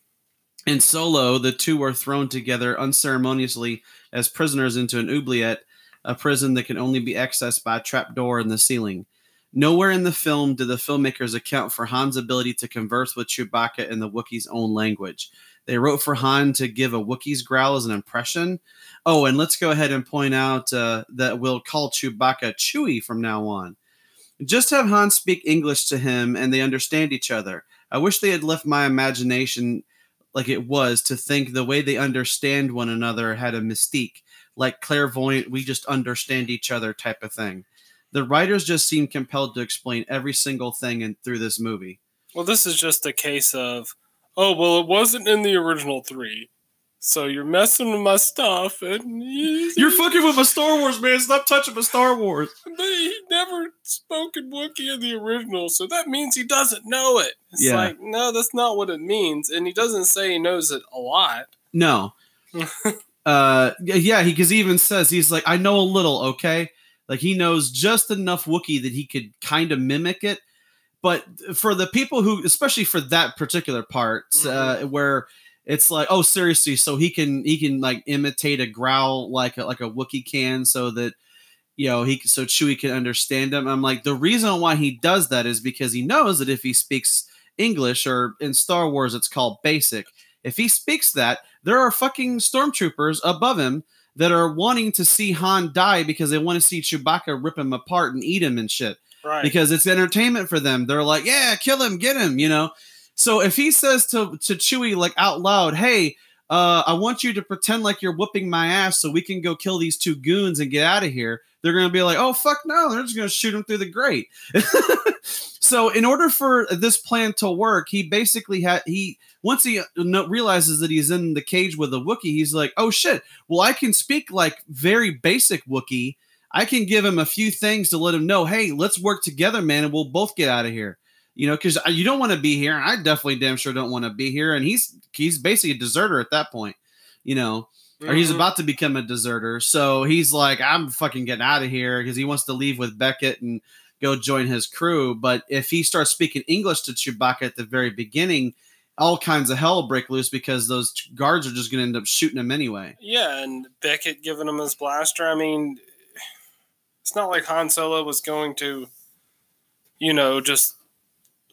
In Solo, the two were thrown together unceremoniously as prisoners into an oubliette, a prison that can only be accessed by a trapdoor in the ceiling. Nowhere in the film do the filmmakers account for Han's ability to converse with Chewbacca in the Wookiee's own language. They wrote for Han to give a Wookiee's growl as an impression. Oh, and let's go ahead and point out uh, that we'll call Chewbacca Chewie from now on. Just have Han speak English to him and they understand each other. I wish they had left my imagination like it was to think the way they understand one another had a mystique, like clairvoyant, we just understand each other type of thing the writers just seem compelled to explain every single thing in, through this movie. Well, this is just a case of, oh, well, it wasn't in the original three. So you're messing with my stuff, and you're fucking with my Star Wars, man. Stop touching my Star Wars. But he never spoke in Wookiee in the original, so that means he doesn't know it. It's yeah. like, no, that's not what it means, and he doesn't say he knows it a lot. No. uh, yeah, he because he even says he's like, I know a little, okay. Like he knows just enough Wookiee that he could kind of mimic it. But for the people who, especially for that particular part, mm-hmm. uh, where it's like, oh, seriously, so he can he can like imitate a growl like a, like a Wookiee can, so that you know, he so Chewie can understand him. I'm like, the reason why he does that is because he knows that if he speaks English or in Star Wars it's called basic. If he speaks that, there are fucking stormtroopers above him that are wanting to see Han die because they want to see Chewbacca rip him apart and eat him and shit. Right. Because it's entertainment for them. They're like, yeah, kill him, get him, you know. So if he says to to Chewie like out loud, "Hey, uh, I want you to pretend like you're whooping my ass so we can go kill these two goons and get out of here," they're gonna be like, "Oh fuck no!" They're just gonna shoot them through the grate. so in order for this plan to work, he basically had he once he uh, realizes that he's in the cage with a Wookiee, he's like, "Oh shit! Well, I can speak like very basic Wookiee." I can give him a few things to let him know, hey, let's work together, man, and we'll both get out of here you know, because you don't want to be here. I definitely damn sure don't want to be here. And he's he's basically a deserter at that point, you know, mm-hmm. or he's mm-hmm. about to become a deserter. So he's like, I'm fucking getting out of here because he wants to leave with Beckett and go join his crew. But if he starts speaking English to Chewbacca at the very beginning, all kinds of hell break loose because those guards are just going to end up shooting him anyway. Yeah, and Beckett giving him his blaster. I mean, it's not like Han Solo was going to, you know, just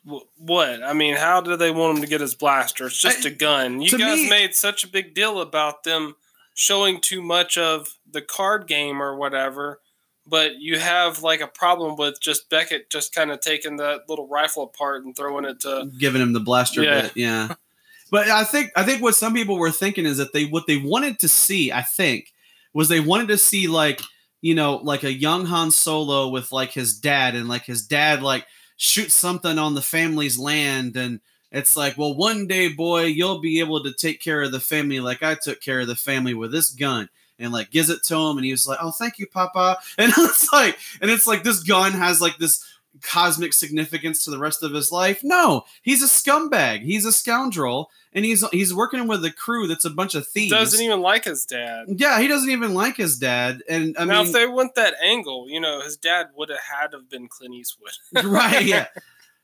what? I mean, how do they want him to get his blaster? It's just I, a gun. You guys me, made such a big deal about them showing too much of the card game or whatever, but you have like a problem with just Beckett just kind of taking that little rifle apart and throwing it to giving him the blaster yeah. bit. Yeah. but I think I think what some people were thinking is that they what they wanted to see, I think, was they wanted to see like, you know, like a young Han Solo with like his dad and like his dad like shoot something on the family's land and it's like well one day boy you'll be able to take care of the family like i took care of the family with this gun and like gives it to him and he was like oh thank you papa. And it's like and it's like this gun has like this cosmic significance to the rest of his life no he's a scumbag he's a scoundrel and he's he's working with a crew that's a bunch of thieves. Doesn't even like his dad. Yeah, he doesn't even like his dad. And I now, mean, if they went that angle, you know, his dad would have had to have been Clint Eastwood. right? Yeah.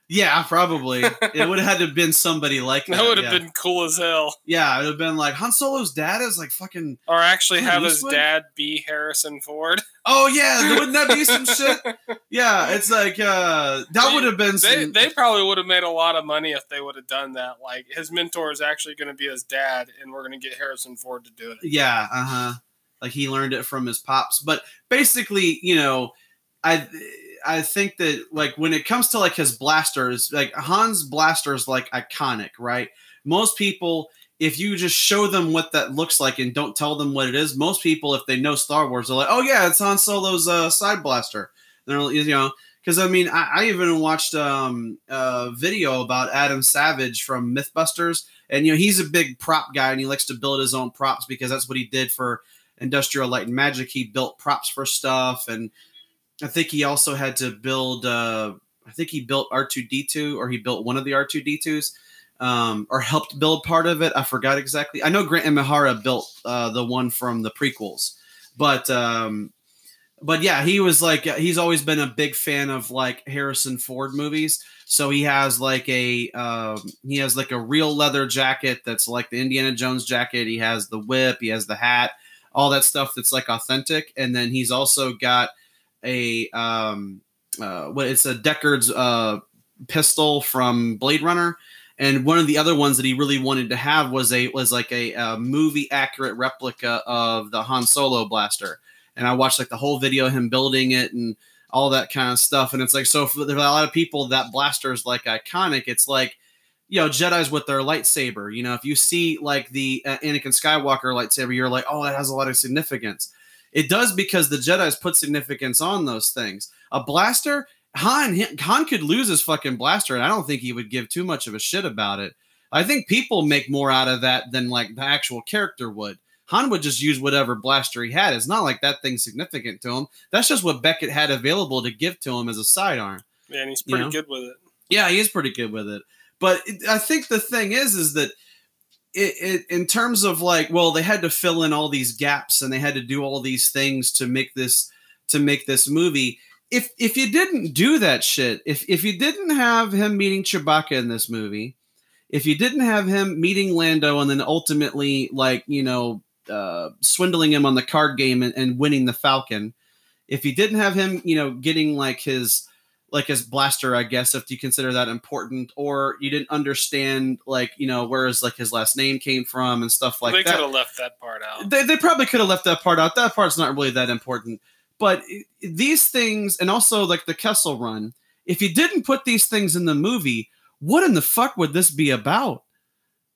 Yeah, probably. it would have had to have been somebody like that. That would have yeah. been cool as hell. Yeah, it would have been like Han Solo's dad is like fucking. Or actually have his dad be Harrison Ford. Oh yeah, wouldn't that be some shit? Yeah, it's like uh that would have been. Some... They, they probably would have made a lot of money if they would have done that. Like his mentor is actually going to be his dad, and we're going to get Harrison Ford to do it. Yeah, uh huh. Like he learned it from his pops, but basically, you know, I I think that like when it comes to like his blasters, like Han's blaster is like iconic, right? Most people, if you just show them what that looks like and don't tell them what it is, most people, if they know Star Wars, they're like, "Oh yeah, it's Han Solo's uh, side blaster." They're you know, because I mean, I, I, even watched um, a video about Adam Savage from MythBusters, and you know, he's a big prop guy and he likes to build his own props because that's what he did for Industrial Light and Magic. He built props for stuff and I think he also had to build. Uh, I think he built R two D two, or he built one of the R two D twos, um, or helped build part of it. I forgot exactly. I know Grant Imahara built uh, the one from the prequels, but um, but yeah, he was like he's always been a big fan of like Harrison Ford movies. So he has like a um, he has like a real leather jacket that's like the Indiana Jones jacket. He has the whip. He has the hat. All that stuff that's like authentic. And then he's also got a um, uh, what it's a Deckard's uh, pistol from Blade Runner, and one of the other ones that he really wanted to have was a was like a, a movie accurate replica of the Han Solo blaster. And I watched like the whole video him building it and all that kind of stuff. And it's like so for a lot of people that blaster is like iconic. It's like you know Jedi's with their lightsaber. You know, if you see like the uh, Anakin Skywalker lightsaber, you're like, oh, that has a lot of significance. It does because the Jedi's put significance on those things. A blaster, Han Han could lose his fucking blaster, and I don't think he would give too much of a shit about it. I think people make more out of that than like the actual character would. Han would just use whatever blaster he had. It's not like that thing's significant to him. That's just what Beckett had available to give to him as a sidearm. Yeah, and he's pretty you know? good with it. Yeah, he is pretty good with it. But I think the thing is, is that it, it, in terms of like well they had to fill in all these gaps and they had to do all these things to make this to make this movie. If if you didn't do that shit if if you didn't have him meeting Chewbacca in this movie if you didn't have him meeting Lando and then ultimately like you know uh, swindling him on the card game and, and winning the Falcon if you didn't have him, you know, getting like his like as blaster, I guess, if you consider that important, or you didn't understand like you know where his like his last name came from and stuff like that. they could have left that part out. They, they probably could have left that part out. That part's not really that important. But these things, and also like the Kessel Run, if you didn't put these things in the movie, what in the fuck would this be about?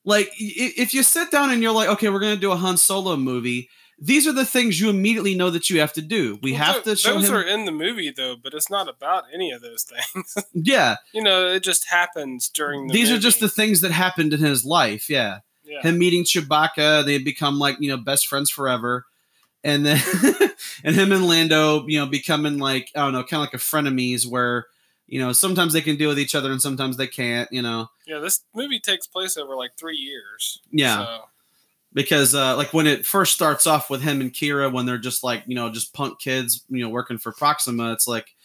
Like, if you sit down and you're like, okay, we're gonna do a Han Solo movie, these are the things you immediately know that you have to do. We well, have to show those him. are in the movie though, but it's not about any of those things. yeah, you know, it just happens during. the These movie. are just the things that happened in his life. Yeah. yeah. him meeting Chewbacca, they become like you know best friends forever, and then and him and Lando, you know, becoming like I don't know, kind of like a frenemies where you know sometimes they can deal with each other and sometimes they can't. You know. Yeah, this movie takes place over like three years. Yeah. So because uh, like when it first starts off with him and Qi'ra when they're just like you know just punk kids you know working for Proxima it's like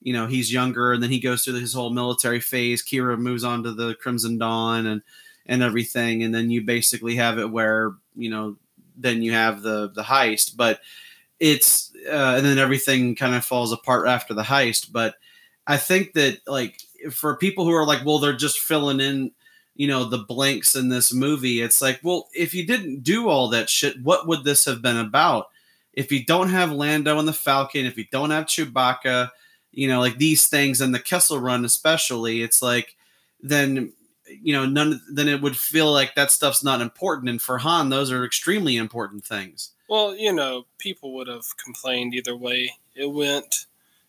you know he's younger and then he goes through his whole military phase. Qi'ra moves on to the Crimson Dawn and and everything and then you basically have it where you know then you have the the heist. But it's uh, and then everything kind of falls apart after the heist. But I think that like for people who are like well they're just filling in you know the blanks in this movie it's like well if you didn't do all that shit what would this have been about? If you don't have lando and the falcon if you don't have chewbacca you know like these things and the kessel run especially it's like then you know none then it would feel like that stuff's not important. And for han those are extremely important things. Well you know people would have complained either way it went.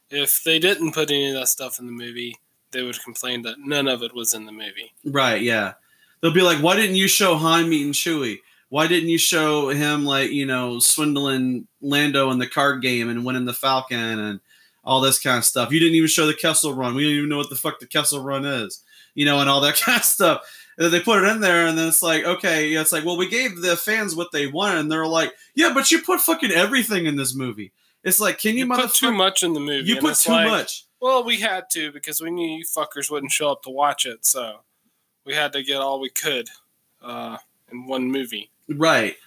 If they didn't put any of that stuff in the movie they would complain that none of it was in the movie. Right, yeah. They'll be like, why didn't you show Han meeting Chewie? Why didn't you show him like, you know, swindling Lando in the card game and winning the Falcon and all this kind of stuff? You didn't even show the Kessel run. We don't even know what the fuck the Kessel run is, you know, and all that kind of stuff. And they put it in there, and then it's like, okay, yeah, it's like, well, we gave the fans what they wanted, and they're like, yeah, but you put fucking everything in this movie. It's like, can you, you put too much in the movie? You put too like, much. Well, we had to because we knew you fuckers wouldn't show up to watch it, so we had to get all we could uh, in one movie. Right.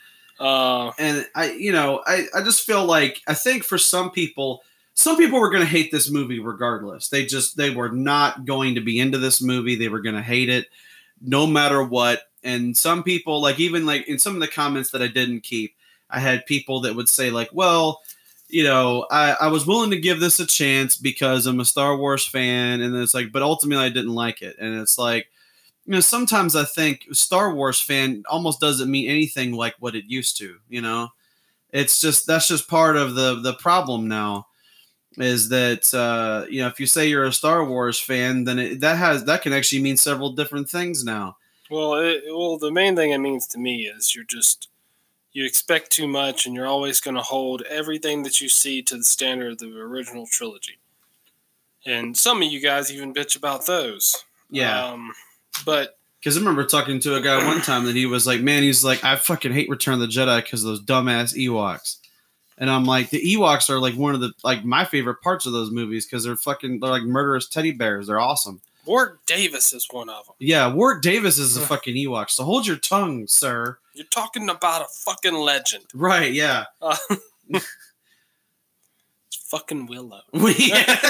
Uh, and I, you know, I, I just feel like I think for some people, some people were going to hate this movie regardless. They just they were not going to be into this movie. They were going to hate it no matter what. And some people, like even like in some of the comments that I didn't keep, I had people that would say like, well you know, I, I was willing to give this a chance because I'm a Star Wars fan, and it's like, but ultimately I didn't like it, and it's like, you know, sometimes I think Star Wars fan almost doesn't mean anything like what it used to. You know, it's just that's just part of the the problem now, is that uh, you know if you say you're a Star Wars fan, then it, that has that can actually mean several different things now. Well, it, well, the main thing it means to me is you're just you expect too much and you're always going to hold everything that you see to the standard of the original trilogy. And some of you guys even bitch about those. Yeah. Um, but because I remember talking to a guy one time that he was like, "Man, he's like, I fucking hate Return of the Jedi because those dumbass Ewoks." And I'm like, the Ewoks are like one of the like my favorite parts of those movies because they're fucking they're like murderous teddy bears. They're awesome. Warwick Davis is one of them. Yeah, Warwick Davis is a fucking Ewok. So hold your tongue, sir. You're talking about a fucking legend. Right, yeah. Uh, it's fucking Willow. yeah.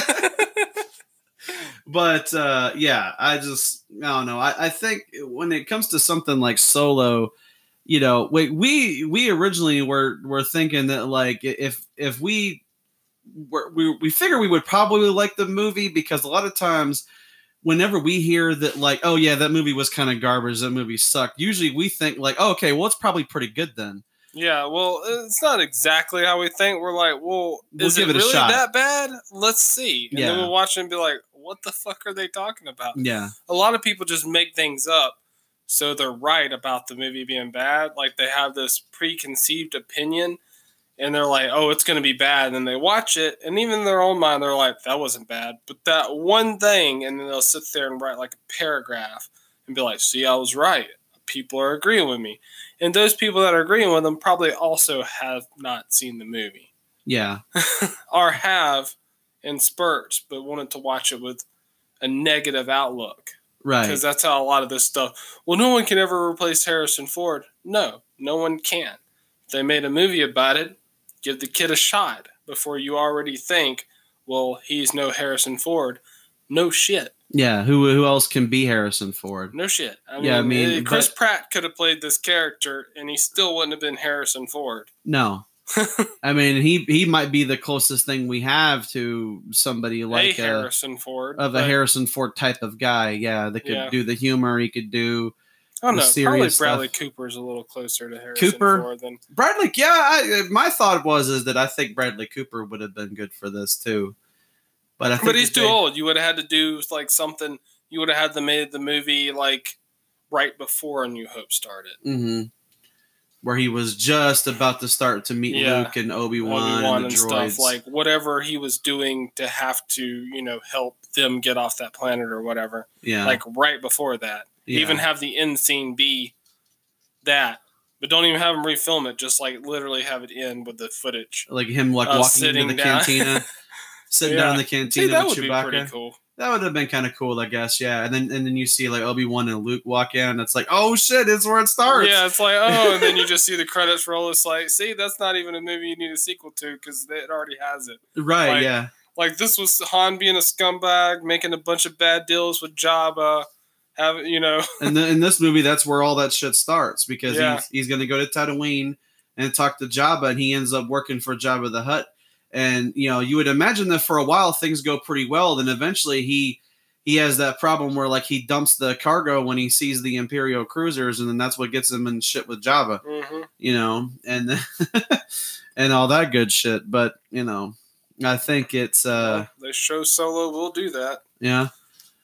but uh, yeah, I just I don't know. I, I think when it comes to something like Solo, you know, we we we originally were were thinking that like if if we were, we we figure we would probably like the movie because a lot of times whenever we hear that like oh yeah that movie was kind of garbage that movie sucked usually we think like oh, okay well it's probably pretty good then. Yeah well it's not exactly how we think. We're like well we'll is it, it really that bad? Let's see. And yeah. then we'll watch it and be like what the fuck are they talking about? Yeah. A lot of people just make things up so they're right about the movie being bad. Like they have this preconceived opinion and they're like, "Oh, it's going to be bad," and then they watch it, and even in their own mind, they're like, "That wasn't bad," but that one thing, and then they'll sit there and write like a paragraph and be like, "See, I was right. People are agreeing with me," and those people that are agreeing with them probably also have not seen the movie, yeah, or have in spurts, but wanted to watch it with a negative outlook, right? Because that's how a lot of this stuff. Well, no one can ever replace Harrison Ford. No, no one can. If they made a movie about it give the kid a shot. before you already think, well, he's no Harrison Ford. No shit. Yeah, who who else can be Harrison Ford? No shit. I Yeah, I mean, mean, uh, Chris but- Pratt could have played this character, and he still wouldn't have been Harrison Ford. No. I mean, he he might be the closest thing we have to somebody like a a, Harrison Ford of a Harrison Ford type of guy. Yeah, that could Yeah. do the humor. He could do I don't know. Probably Bradley stuff. is a little closer to Harrison Cooper? Ford than Bradley. Yeah, I, my thought was is that I think Bradley Cooper would have been good for this too. But I think But he's too they- old. You would have had to do like something. You would have had to made the movie like right before A New Hope started. Mhm. Where he was just about to start to meet Yeah. Luke and Obi Wan and and stuff like whatever he was doing to have to you know help them get off that planet or whatever. yeah, Like right before that, yeah. even have the end scene be that, but don't even have him refilm it. Just like literally have it end with the footage. like him like uh, walking into the down. cantina, sitting down in the cantina See, that with would be Chewbacca. pretty cool. That would have been kind of cool, I guess. Yeah, and then and then you see like Obi Wan and Luke walk in, and it's like, oh shit, it's where it starts. Yeah, it's like oh, and then you just see the credits roll. It's like, see, that's not even a movie you need a sequel to because it already has it. right. Like- yeah, Like this was Han being a scumbag, making a bunch of bad deals with Jabba, have you know? and then in this movie, that's where all that shit starts because Yeah. he's he's going to go to Tatooine and talk to Jabba, and he ends up working for Jabba the Hutt. And you know, you would imagine that for a while things go pretty well. Then eventually he he has that problem where like he dumps the cargo when he sees the Imperial cruisers, and then that's what gets him in shit with Jabba. hmm you know, and and all that good shit. But you know, I think it's uh, they show Solo will do that yeah,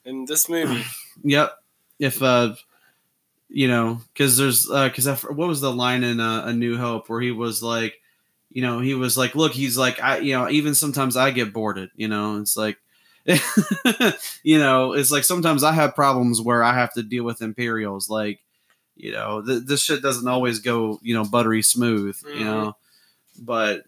in this movie. yep. If uh, you know, because there's uh, because what was the line in uh, A New Hope where he was like, you know, he was like, look, he's like, I, you know, even sometimes I get bored. You know, it's like. you know, it's like sometimes I have problems where I have to deal with Imperials. Like, you know, th- this shit doesn't always go, you know, buttery smooth. You Mhm. know, but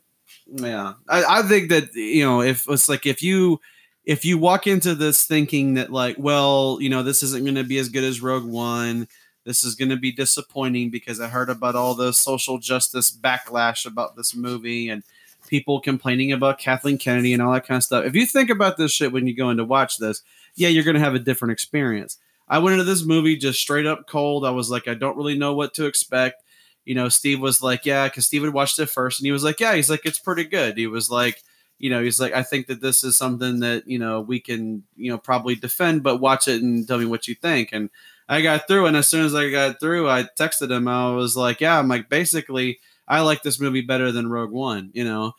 yeah, I, I think that you know, if it's like if you if you walk into this thinking that like, well, you know, this isn't going to be as good as Rogue One. This is going to be disappointing because I heard about all the social justice backlash about this movie and people complaining about Kathleen Kennedy and all that kind of stuff. If you think about this shit when you go in to watch this, yeah, you're going to have a different experience. I went into this movie just straight up cold. I was like, I don't really know what to expect. You know, Steve was like, yeah, because Steve had watched it first, and he was like, yeah, he's like, it's pretty good. He was like, you know, he's like, I think that this is something that you know we can, you know, probably defend, but watch it and tell me what you think. And I got through, and as soon as I got through, I texted him. I was like, yeah, I'm like, basically, I like this movie better than Rogue One. You know,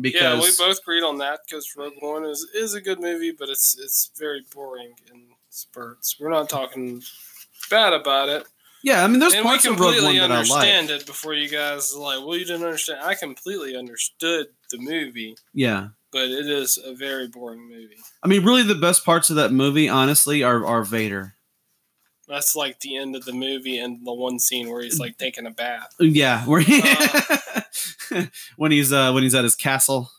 because yeah, we both agreed on that because Rogue One is is a good movie, but it's it's very boring in spurts. We're not talking bad about it. Yeah, I mean, there's and parts of Rogue One that I like. understand it before you guys like, well, you didn't understand. I completely understood the movie, Yeah. but it is a very boring movie. I mean, really, the best parts of that movie, honestly, are, are Vader. That's like the end of the movie and the one scene where he's like taking a bath. Yeah, where he, Uh. when he's uh when he's at his castle,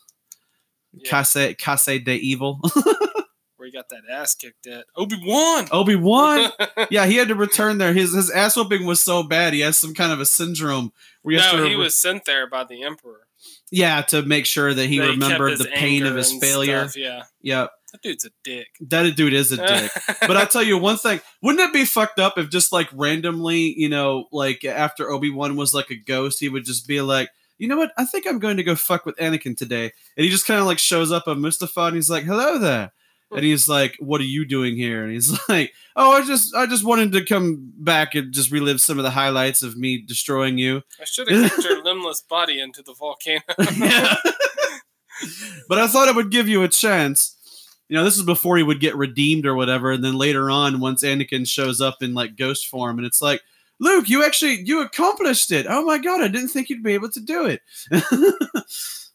Yeah, Case Case de Evil, where he got that ass kicked at Obi Wan. Obi Wan. Yeah, he had to return there. His his ass whooping was so bad. He has some kind of a syndrome where he no, to he re- was sent there by the Emperor. yeah to make sure that he That remembered his the pain of his failure. stuff, Yeah, Yep, that dude's a dick. that dude is a dick. But I tell you one thing, wouldn't it be fucked up if just like randomly, you know, like after Obi Wan was like a ghost, he would just be like, you know what? I think I'm going to go fuck with Anakin today, and he just kind of like shows up on Mustafar, and he's like, hello there. And he's like, "What are you doing here?" And he's like, "Oh, I just, I just wanted to come back and just relive some of the highlights of me destroying you." I should have kicked your limbless body into the volcano. Yeah. but I thought it would give you a chance. You know, this is before he would get redeemed or whatever, and then later on, once Anakin shows up in like ghost form, and it's like, Luke, you actually you accomplished it. Oh my god, I didn't think you'd be able to do it.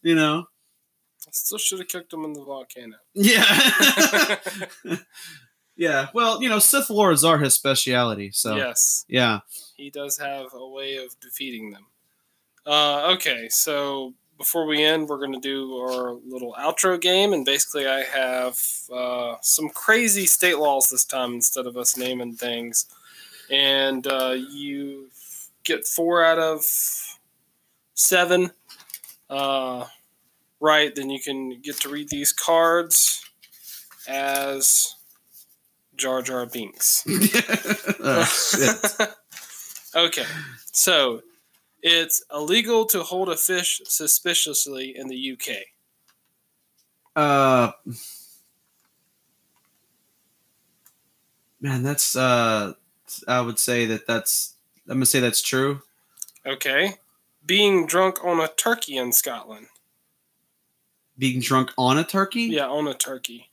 you know, still should have kicked him in the volcano. yeah, yeah. Well, you know, Sith lords are his speciality, so Yes, yeah. he does have a way of defeating them. Uh, okay, so before we end, we're going to do our little outro game, and basically, I have uh, some crazy state laws this time instead of us naming things, and uh, you get four out of seven. Uh, right, then you can get to read these cards as Jar Jar Binks. oh, okay, so it's illegal to hold a fish suspiciously in the UK. Uh, man, that's uh, I would say that that's I'm gonna say that's true. Okay, being drunk on a turkey in Scotland. Being drunk on a turkey? Yeah, on a turkey.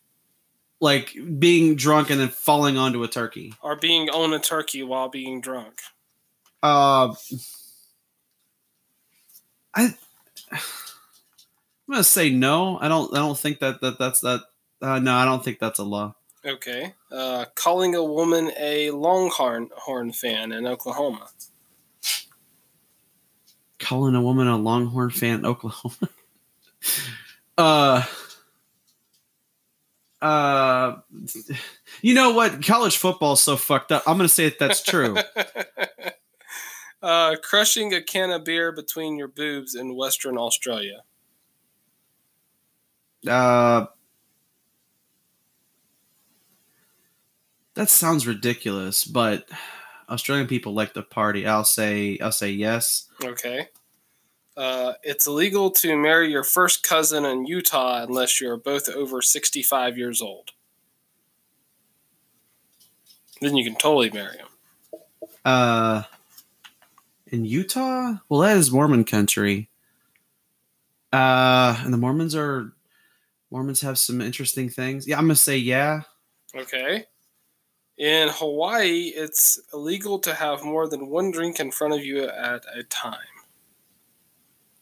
Like being drunk and then falling onto a turkey. Or being on a turkey while being drunk. Uh, I. I'm gonna say no. I don't. I don't think that that that's that. Uh, no, I don't think that's a law. Okay. Uh, calling a woman a Longhorn horn fan in Oklahoma. Calling a woman a Longhorn fan in Oklahoma. uh. Uh, you know what? College football is so fucked up. I'm gonna say that that's true. uh, crushing a can of beer between your boobs in Western Australia. Uh, that sounds ridiculous, but Australian people like to party. I'll say I'll say yes. Okay. Uh, it's illegal to marry your first cousin in Utah unless you're both over 65 years old. Then you can totally marry him. Uh, in Utah? Well, that is Mormon country. Uh, and the Mormons are Mormons have some interesting things. Yeah, I'm gonna say yeah. Okay. In Hawaii, it's illegal to have more than one drink in front of you at a time.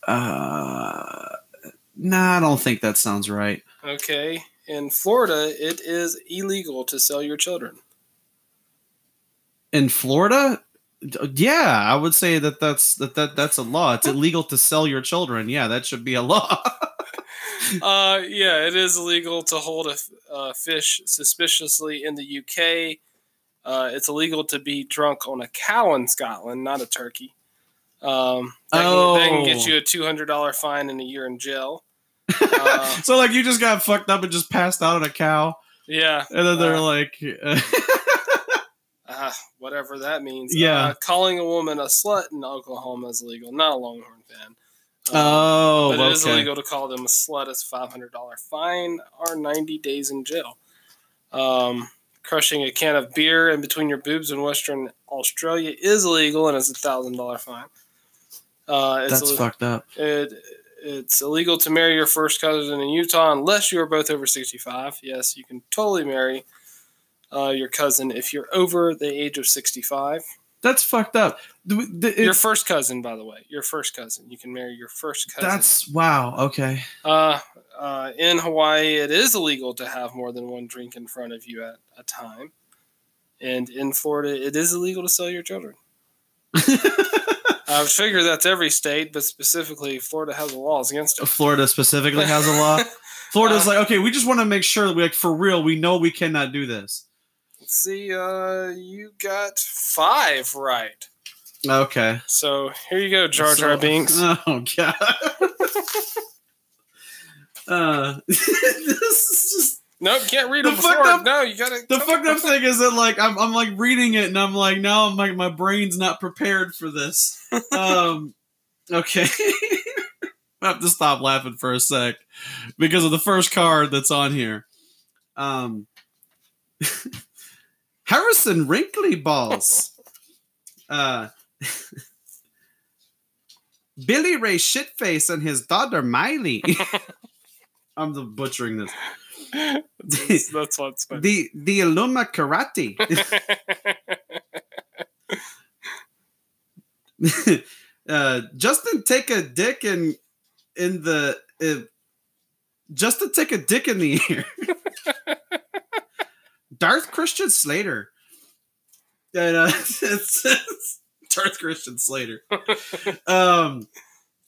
Uh, nah, I don't think that sounds right. Okay. In Florida, it is illegal to sell your children. In Florida, yeah, I would say that that's that, that that's a law. It's illegal to sell your children. Yeah, that should be a law. uh, yeah, it is illegal to hold a, a fish suspiciously in the UK. Uh, it's illegal to be drunk on a cow in Scotland, not a turkey. Um, that, oh. can, that can get you a two hundred dollar fine and a year in jail. Uh, so like you just got fucked up and just passed out on a cow. Yeah, and then they're uh, like, uh, whatever that means. Yeah, Uh, calling a woman a slut in Oklahoma is illegal. Not a Longhorn fan. Um, oh, but it is okay. illegal to call them a slut. It's five hundred dollar fine or ninety days in jail. Um, crushing a can of beer in between your boobs in Western Australia is illegal and it's a thousand dollar fine. Uh, it's That's fucked up. it, it's illegal to marry your first cousin in Utah unless you are both over 65. Yes, you can totally marry uh, your cousin if you're over the age of 65. That's fucked up. The- the- your first cousin, by the way, your first cousin. You can marry your first cousin. that's wow. Okay. uh, uh, in Hawaii. It is illegal to have more than one drink in front of you at a time, and in Florida, it is illegal to sell your children. I figure that's every state, but specifically, Florida has laws against it. Florida specifically has a law. Florida's Uh, like, okay, we just want to make sure that we like for real. We know we cannot do this. Let's see, uh, you got five right. Okay. So here you go, Jar So- Jar Binks. Oh god. uh, this is just Nope, can't read The them before. up- no, you gotta. the fucked up thing is that like I'm I'm like reading it and I'm like now I'm like my brain's not prepared for this. Um, okay. I have to stop laughing for a sec because of the first card that's on here. Um, Harrison Wrinkly Balls. Uh, Billy Ray Shitface and his daughter Miley. I'm butchering this. That's, that's what's funny. The the Aluma Karate. uh, Justin take a dick in in the uh, Justin take a dick in the ear. Darth Christian Slater. And uh, it's, it's Darth Christian Slater. Um,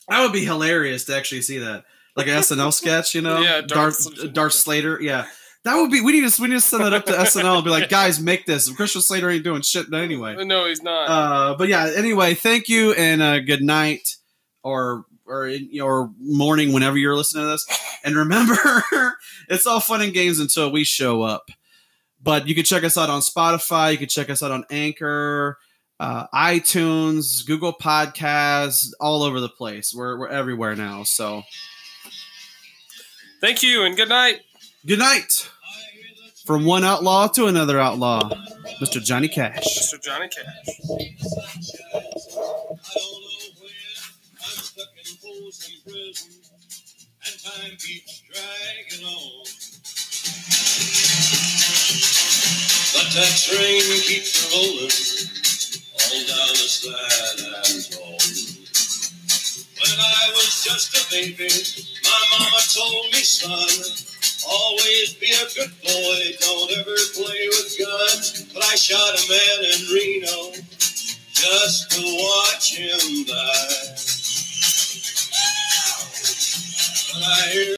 that would be hilarious to actually see that, like an SNL sketch, you know? Yeah, Darth- Darth Darth Slater. Yeah, that would be. We need to we need to send that up to SNL and be like, guys, make this. Christian Slater ain't doing shit anyway. no, he's not. Uh, but yeah, anyway, thank you and uh, good night or or in your morning whenever you're listening to this. And remember, it's all fun and games until we show up. But you can check us out on Spotify. You can check us out on Anchor, uh, iTunes, Google Podcasts, all over the place. We're we're everywhere now. So, thank you and good night. Good night. From one outlaw to another outlaw, Mr. Johnny Cash. Mr. Johnny Cash. and time keeps dragging on. But that train keeps rolling all down the slide and tall. When I was just a baby, my mama told me, son, always be a good boy, don't ever play with guns. But I shot a man in Reno just to watch him die. But I hear